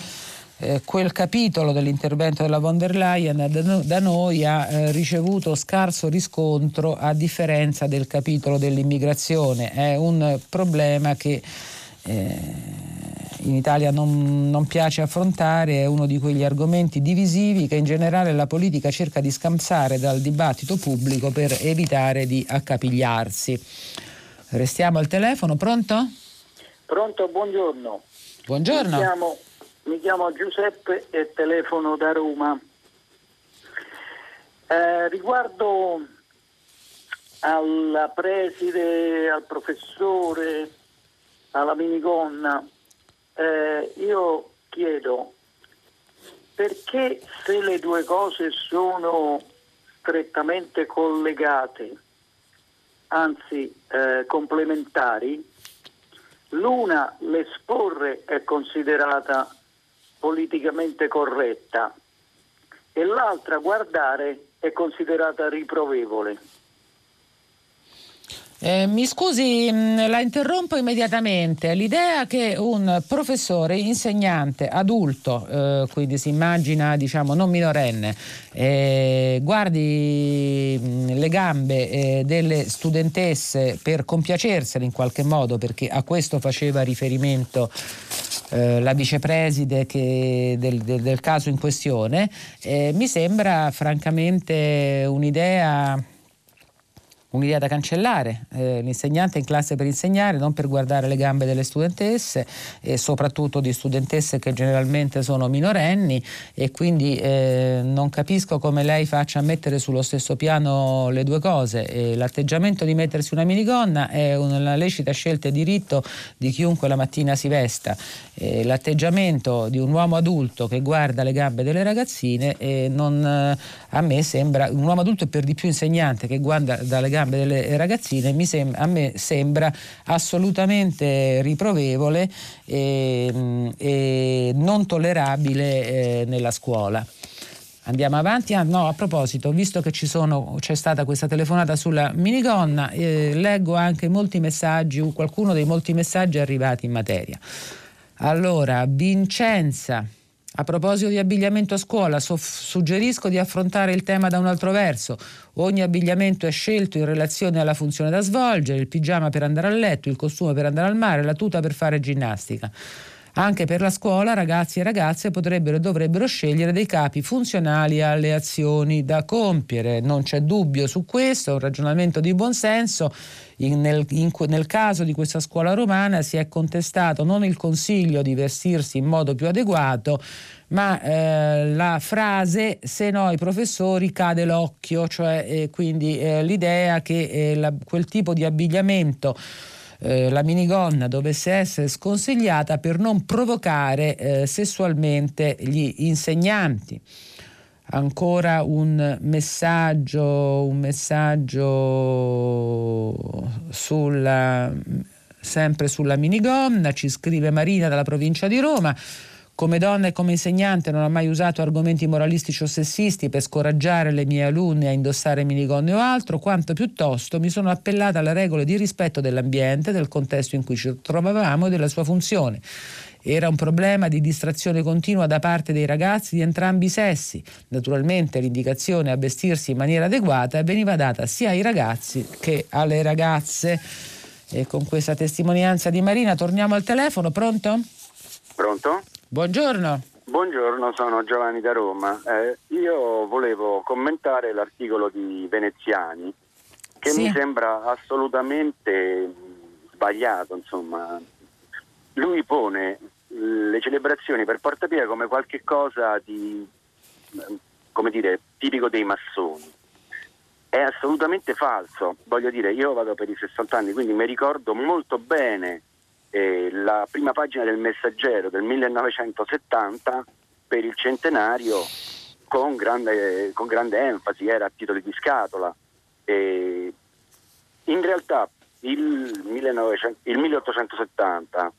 eh, quel capitolo dell'intervento della von der Leyen da, noi ha eh, ricevuto scarso riscontro a differenza del capitolo dell'immigrazione. È un problema che eh, in Italia non, non, piace affrontare, è uno di quegli argomenti divisivi che in generale la politica cerca di scansare dal dibattito pubblico per evitare di accapigliarsi. Restiamo al telefono, pronto? Pronto, buongiorno. Buongiorno. Mi chiamo, mi chiamo Giuseppe e telefono da Roma. Eh, riguardo alla preside, al professore, alla minigonna, eh, io chiedo perché se le due cose sono strettamente collegate, anzi eh, complementari, l'una l'esporre è considerata politicamente corretta e l'altra guardare è considerata riprovevole. Eh, mi scusi, mm, la interrompo immediatamente. L'idea che un professore, insegnante, adulto, eh, quindi si immagina diciamo non minorenne, eh, guardi mh, mm, le gambe eh, delle studentesse per compiacersene in qualche modo, perché a questo faceva riferimento eh, la vicepreside che, del, del, del, caso in questione, eh, mi sembra francamente un'idea un'idea da cancellare, eh, l'insegnante in classe per insegnare, non per guardare le gambe delle studentesse e soprattutto di studentesse che generalmente sono minorenni e quindi eh, non capisco come lei faccia a mettere sullo stesso piano le due cose. E l'atteggiamento di mettersi una minigonna è una lecita scelta e diritto di chiunque la mattina si vesta. E l'atteggiamento di un uomo adulto che guarda le gambe delle ragazzine non, eh, a me sembra, un uomo adulto e per di più insegnante che guarda dalle gambe gambe delle ragazzine sem- a me sembra assolutamente riprovevole e, e non tollerabile eh, nella scuola. Andiamo avanti. Ah, no, a proposito, visto che sono, c'è stata questa telefonata sulla minigonna, eh, leggo anche molti messaggi, qualcuno dei molti messaggi arrivati in materia. Allora, Vincenza a proposito di abbigliamento a scuola, so- suggerisco di affrontare il tema da un altro verso. Ogni abbigliamento è scelto in relazione alla funzione da svolgere, il pigiama per andare a letto, il costume per andare al mare, la tuta per fare ginnastica. Anche per la scuola ragazzi e ragazze potrebbero e dovrebbero scegliere dei capi funzionali alle azioni da compiere. Non c'è dubbio su questo, è un ragionamento di buonsenso. In, nel, in, nel, caso di questa scuola romana si è contestato non il consiglio di vestirsi in modo più adeguato, ma eh, la frase se no ai professori cade l'occhio, cioè eh, quindi eh, l'idea che eh, la, quel tipo di abbigliamento eh, la minigonna dovesse essere sconsigliata per non provocare eh, sessualmente gli insegnanti. Ancora un messaggio, un messaggio sulla, sempre sulla minigonna, ci scrive Marina dalla provincia di Roma. Come donna e come insegnante non ho mai usato argomenti moralistici o sessisti per scoraggiare le mie alunne a indossare minigonne o altro, quanto piuttosto mi sono appellata alle regole di rispetto dell'ambiente, del contesto in cui ci trovavamo e della sua funzione. Era un problema di distrazione continua da parte dei ragazzi di entrambi i sessi. Naturalmente l'indicazione a vestirsi in maniera adeguata veniva data sia ai ragazzi che alle ragazze. E con questa testimonianza di Marina torniamo al telefono. Pronto? Pronto? Buongiorno. Buongiorno, sono Giovanni da Roma. Eh, io volevo commentare l'articolo di Veneziani che sì. mi sembra assolutamente sbagliato. Insomma. Lui pone le celebrazioni per Porta Pia come qualche cosa di, come dire, tipico dei massoni. È assolutamente falso. Voglio dire, io vado per i 60 anni, quindi mi ricordo molto bene eh, la prima pagina del Messaggero del 1970 per il centenario con grande, con grande enfasi, era a titoli di scatola. E in realtà il, 1900, il 1870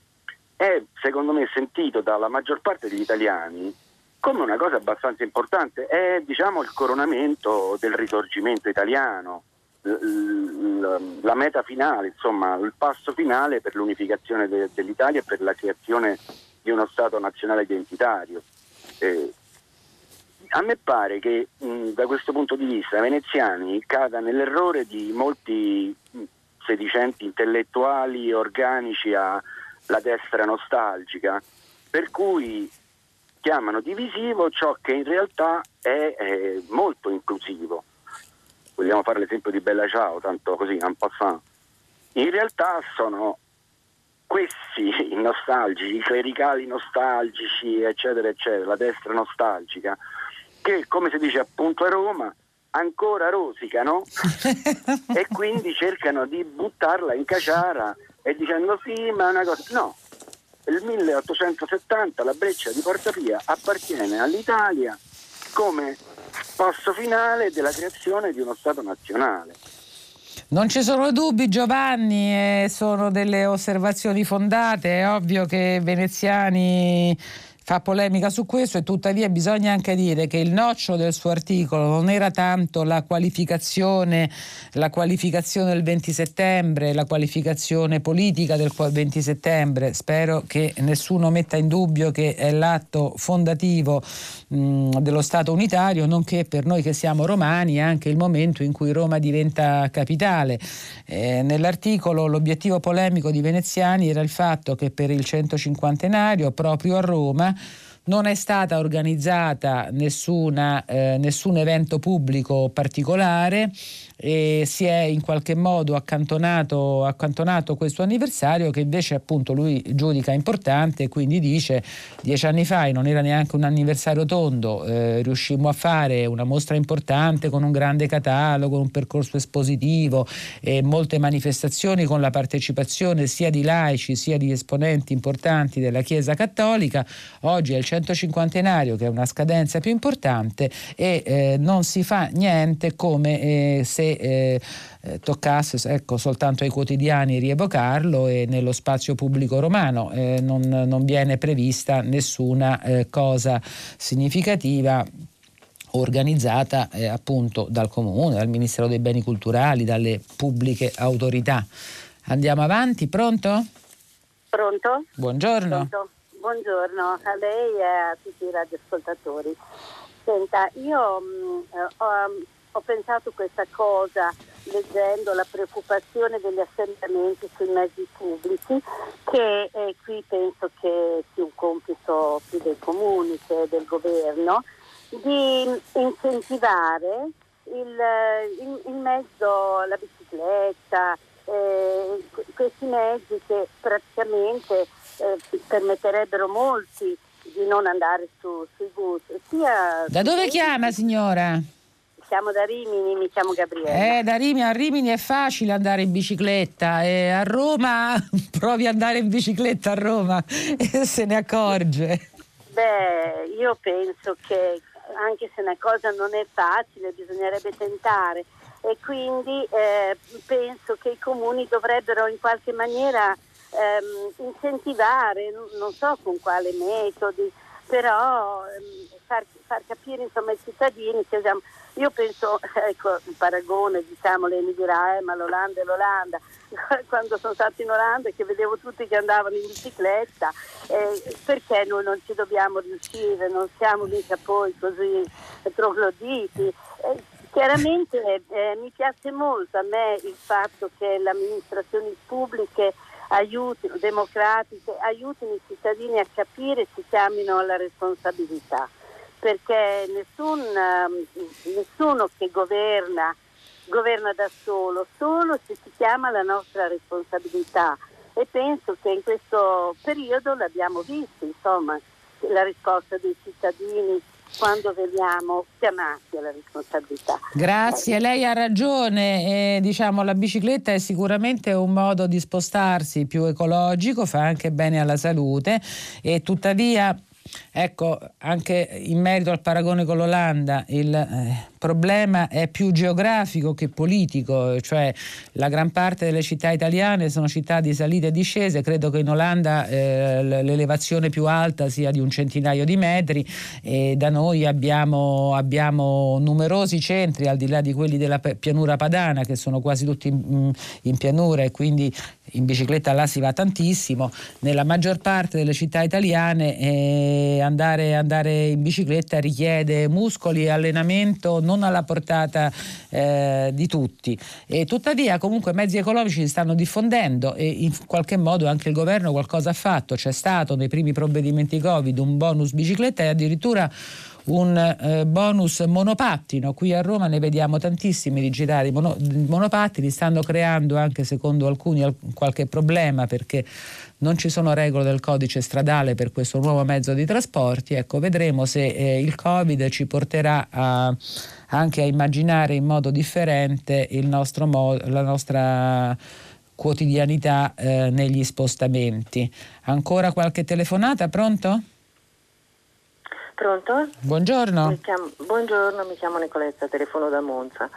è secondo me sentito dalla maggior parte degli italiani come una cosa abbastanza importante, è diciamo il coronamento del risorgimento italiano, la meta finale, insomma il passo finale per l'unificazione de, dell'Italia e per la creazione di uno Stato nazionale identitario. Eh, a me pare che mh, da questo punto di vista Veneziani cada nell'errore di molti sedicenti intellettuali organici alla destra nostalgica, per cui chiamano divisivo ciò che in realtà è, è molto inclusivo vogliamo fare l'esempio di Bella Ciao, tanto così, un fa. In realtà sono questi i nostalgici, i clericali nostalgici, eccetera, eccetera, la destra nostalgica, che come si dice appunto a Roma, ancora rosicano e quindi cercano di buttarla in caciara e dicendo sì, ma è una cosa... No, il 1870 la breccia di Porta Pia appartiene all'Italia come passo finale della creazione di uno Stato nazionale. Non ci sono dubbi Giovanni, eh, sono delle osservazioni fondate, è ovvio che veneziani fa polemica su questo e tuttavia bisogna anche dire che il noccio del suo articolo non era tanto la qualificazione, la qualificazione del 20 settembre, la qualificazione politica del 20 settembre. Spero che nessuno metta in dubbio che è l'atto fondativo mh, dello Stato unitario, nonché per noi che siamo romani è anche il momento in cui Roma diventa capitale. Eh, nell'articolo l'obiettivo polemico di Veneziani era il fatto che per il 150 proprio a Roma non è stata organizzata nessuna, eh, nessun evento pubblico particolare, e si è in qualche modo accantonato, accantonato questo anniversario che invece appunto lui giudica importante e quindi dice dieci anni fa e non era neanche un anniversario tondo, eh, riuscimmo a fare una mostra importante con un grande catalogo, un percorso espositivo e molte manifestazioni con la partecipazione sia di laici sia di esponenti importanti della Chiesa Cattolica. Oggi è il 150enario che è una scadenza più importante e eh, non si fa niente come eh, se eh, eh, toccasse ecco, soltanto ai quotidiani rievocarlo e nello spazio pubblico romano eh, non, non, viene prevista nessuna eh, cosa significativa organizzata eh, appunto dal comune, dal Ministero dei Beni Culturali, dalle pubbliche autorità. Andiamo avanti, pronto? Pronto? Buongiorno. Pronto? Buongiorno a lei e a tutti i radioascoltatori. Senta, io mh, mm, ho, ho pensato questa cosa leggendo la preoccupazione degli assembramenti sui mezzi pubblici, che eh, qui penso che sia un compito più dei comuni che del governo, di incentivare il, il, il mezzo, la bicicletta, eh, questi mezzi che praticamente eh, permetterebbero molti di non andare su, sui bus. Sia da dove chiama signora? Siamo da Rimini, mi chiamo Gabriele. Eh, da Rimini a Rimini è facile andare in bicicletta e a Roma provi ad andare in bicicletta a Roma e se ne accorge. Beh, io penso che anche se una cosa non è facile bisognerebbe tentare e quindi eh, penso che i comuni dovrebbero in qualche maniera ehm, incentivare, non so con quale metodi, però ehm, far, far, capire insomma, ai cittadini che diciamo, io penso, ecco il paragone, diciamo, lei mi dirà, eh, ma l'Olanda è l'Olanda. Quando sono stata in Olanda che vedevo tutti che andavano in bicicletta, eh, perché noi non ci dobbiamo riuscire, non siamo mica poi così trogloditi. Eh, chiaramente eh, mi piace molto a me il fatto che le amministrazioni pubbliche aiutino, democratiche, aiutino i cittadini a capire e si chiamino alla responsabilità, perché nessun, ehm, nessuno che governa governa da solo, solo se si chiama la nostra responsabilità e penso che in questo periodo l'abbiamo visto, insomma, la risposta dei cittadini quando veniamo chiamati alla responsabilità. Grazie, lei ha ragione, eh, diciamo, la bicicletta è sicuramente un modo di spostarsi più ecologico, fa anche bene alla salute e tuttavia Ecco, anche in merito al paragone con l'Olanda, il eh, problema è più geografico che politico, cioè la gran parte delle città italiane sono città di salite e discese, credo che in Olanda eh, l'elevazione più alta sia di un centinaio di metri e da noi abbiamo, abbiamo, numerosi centri al di là di quelli della pianura padana che sono quasi tutti in, in pianura e quindi in bicicletta là si va tantissimo, nella maggior parte delle città italiane eh, andare, andare, in bicicletta richiede muscoli e allenamento non alla portata eh, di tutti. E tuttavia comunque mezzi economici si stanno diffondendo e in qualche modo anche il governo qualcosa ha fatto, c'è stato nei primi provvedimenti Covid un bonus bicicletta e addirittura un eh, bonus monopattino. Qui a Roma ne vediamo tantissimi digitali mono, monopattini, stanno creando anche secondo alcuni qualche problema perché non ci sono regole del codice stradale per questo nuovo mezzo di trasporti. Ecco, vedremo se eh, il Covid ci porterà a, anche a immaginare in modo differente il nostro mo- la nostra quotidianità eh, negli spostamenti. Ancora qualche telefonata? Pronto? Pronto? Buongiorno. Mi chiamo, buongiorno, mi chiamo Nicoletta, telefono da Monza.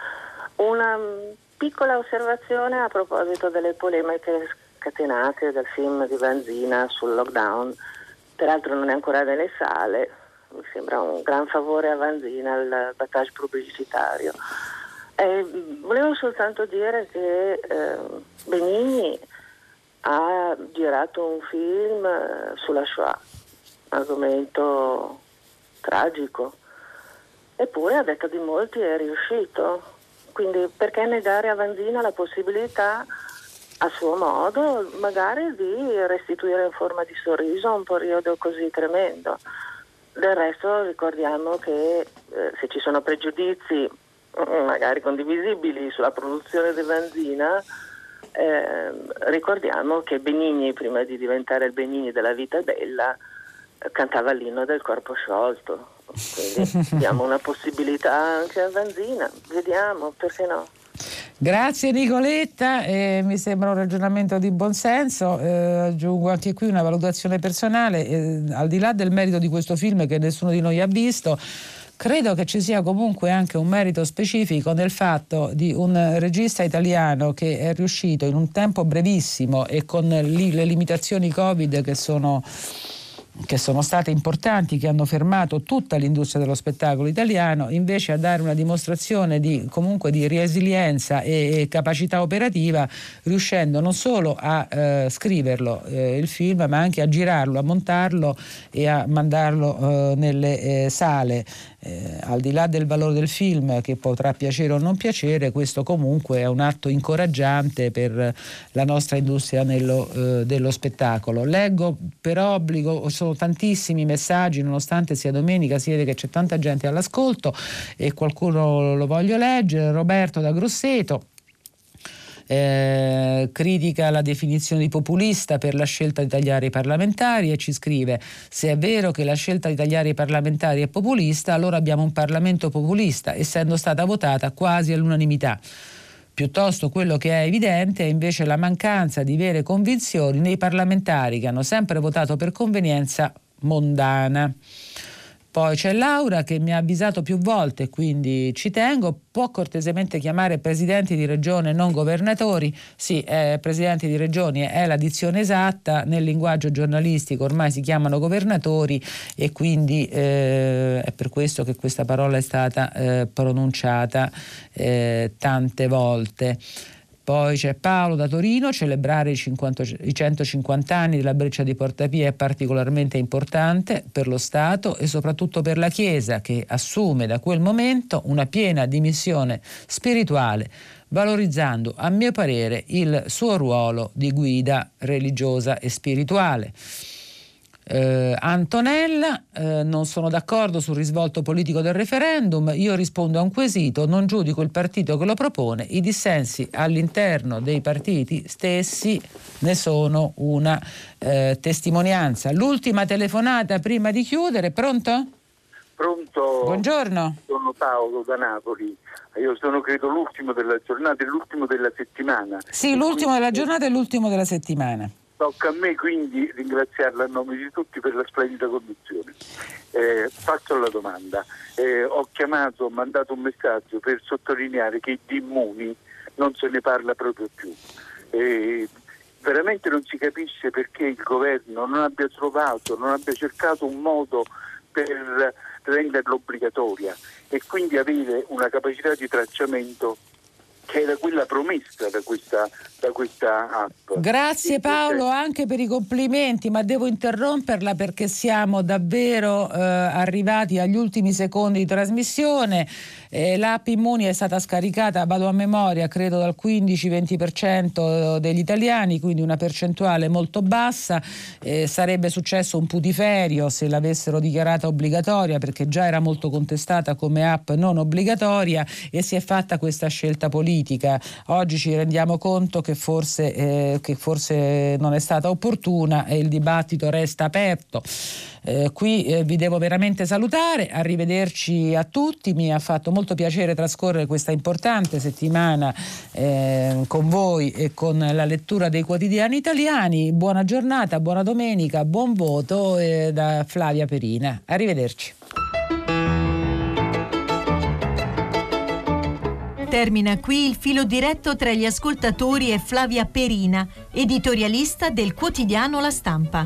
Una mm, piccola osservazione a proposito delle polemiche scatenate dal film di Vanzina sul lockdown. Peraltro non è ancora nelle sale, mi sembra un gran favore a Vanzina il battage pubblicitario. Eh, volevo soltanto dire che eh, Benigni ha girato un film eh, sulla Shoah, argomento tragico. Eppure, a detta di molti, è riuscito. Quindi perché negare a Vanzina la possibilità, a suo modo, magari di restituire in forma di sorriso un periodo così tremendo? Del resto ricordiamo che eh, se ci sono pregiudizi mm, magari condivisibili sulla produzione di benzina, eh, ricordiamo che Benigni, prima di diventare il Benigni della vita bella, cantava l'inno del corpo sciolto. Quindi diamo una possibilità anche a benzina, vediamo, perché no? Grazie Nicoletta, eh, mi sembra un ragionamento di buonsenso, eh, aggiungo anche qui una valutazione personale, eh, al di là del merito di questo film che nessuno di noi ha visto, credo che ci sia comunque anche un merito specifico nel fatto di un regista italiano che è riuscito in un tempo brevissimo e con le limitazioni Covid che sono che sono state importanti, che hanno fermato tutta l'industria dello spettacolo italiano, invece a dare una dimostrazione di, comunque di resilienza e, e capacità operativa, riuscendo non solo a eh, scriverlo eh, il film, ma anche a girarlo, a montarlo e a mandarlo eh, nelle eh, sale eh, al di là del valore del film che potrà piacere o non piacere, questo comunque è un atto incoraggiante per la nostra industria nello, eh, dello spettacolo. Leggo per obbligo, sono tantissimi messaggi, nonostante sia domenica, si vede che c'è tanta gente all'ascolto e qualcuno lo voglio leggere. Roberto da Grosseto eh, critica la definizione di populista per la scelta di tagliare i parlamentari e ci scrive se è vero che la scelta di tagliare i parlamentari è populista allora abbiamo un Parlamento populista essendo stata votata quasi all'unanimità. Piuttosto quello che è evidente è invece la mancanza di vere convinzioni nei parlamentari che hanno sempre votato per convenienza mondana. Poi c'è Laura che mi ha avvisato più volte, quindi ci tengo, può cortesemente chiamare presidenti di regione non governatori? Sì, eh, presidenti di regioni è la dizione esatta, nel linguaggio giornalistico ormai si chiamano governatori e quindi eh, è per questo che questa parola è stata eh, pronunciata eh, tante volte. Poi c'è Paolo da Torino, celebrare i, 50, i 150 anni della breccia di Portapia è particolarmente importante per lo Stato e soprattutto per la Chiesa che assume da quel momento una piena dimissione spirituale valorizzando a mio parere il suo ruolo di guida religiosa e spirituale. Eh, Antonella, eh, non sono d'accordo sul risvolto politico del referendum, io rispondo a un quesito, non giudico il partito che lo propone, i dissensi all'interno dei partiti stessi ne sono una eh, testimonianza. L'ultima telefonata prima di chiudere, pronto? Pronto? Buongiorno. Sono Paolo da Napoli. Io sono credo l'ultimo della giornata e l'ultimo della settimana. Sì, l'ultimo della giornata e l'ultimo della settimana. Tocca a me quindi ringraziarla a nome di tutti per la splendida conduzione. Eh, faccio la domanda. Eh, ho chiamato, ho mandato un messaggio per sottolineare che di immuni non se ne parla proprio più. Eh, veramente non si capisce perché il governo non abbia trovato, non abbia cercato un modo per renderla obbligatoria e quindi avere una capacità di tracciamento che era quella promessa da questa, da questa app. Grazie Paolo anche per i complimenti, ma devo interromperla perché siamo davvero eh, arrivati agli ultimi secondi di trasmissione. Eh, l'app Immuni è stata scaricata, vado a memoria, credo dal 15-20% degli italiani, quindi una percentuale molto bassa. Eh, sarebbe successo un putiferio se l'avessero dichiarata obbligatoria perché già era molto contestata come app non obbligatoria e si è fatta questa scelta politica. Oggi ci rendiamo conto che forse, eh, che forse non è stata opportuna e il dibattito resta aperto. Eh, qui eh, vi devo veramente salutare, arrivederci a tutti, mi ha fatto molto piacere trascorrere questa importante settimana eh, con voi e con la lettura dei quotidiani italiani. Buona giornata, buona domenica, buon voto eh, da Flavia Perina. Arrivederci. Termina qui il filo diretto tra gli ascoltatori e Flavia Perina, editorialista del quotidiano La Stampa.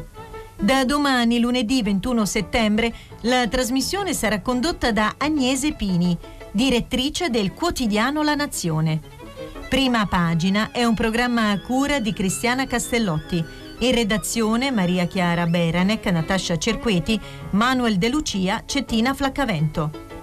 Da domani, lunedì 21 settembre, la trasmissione sarà condotta da Agnese Pini, direttrice del quotidiano La Nazione. Prima pagina è un programma a cura di Cristiana Castellotti. In redazione Maria Chiara Beranec, Natascia Cerqueti, Manuel De Lucia, Cettina Flaccavento.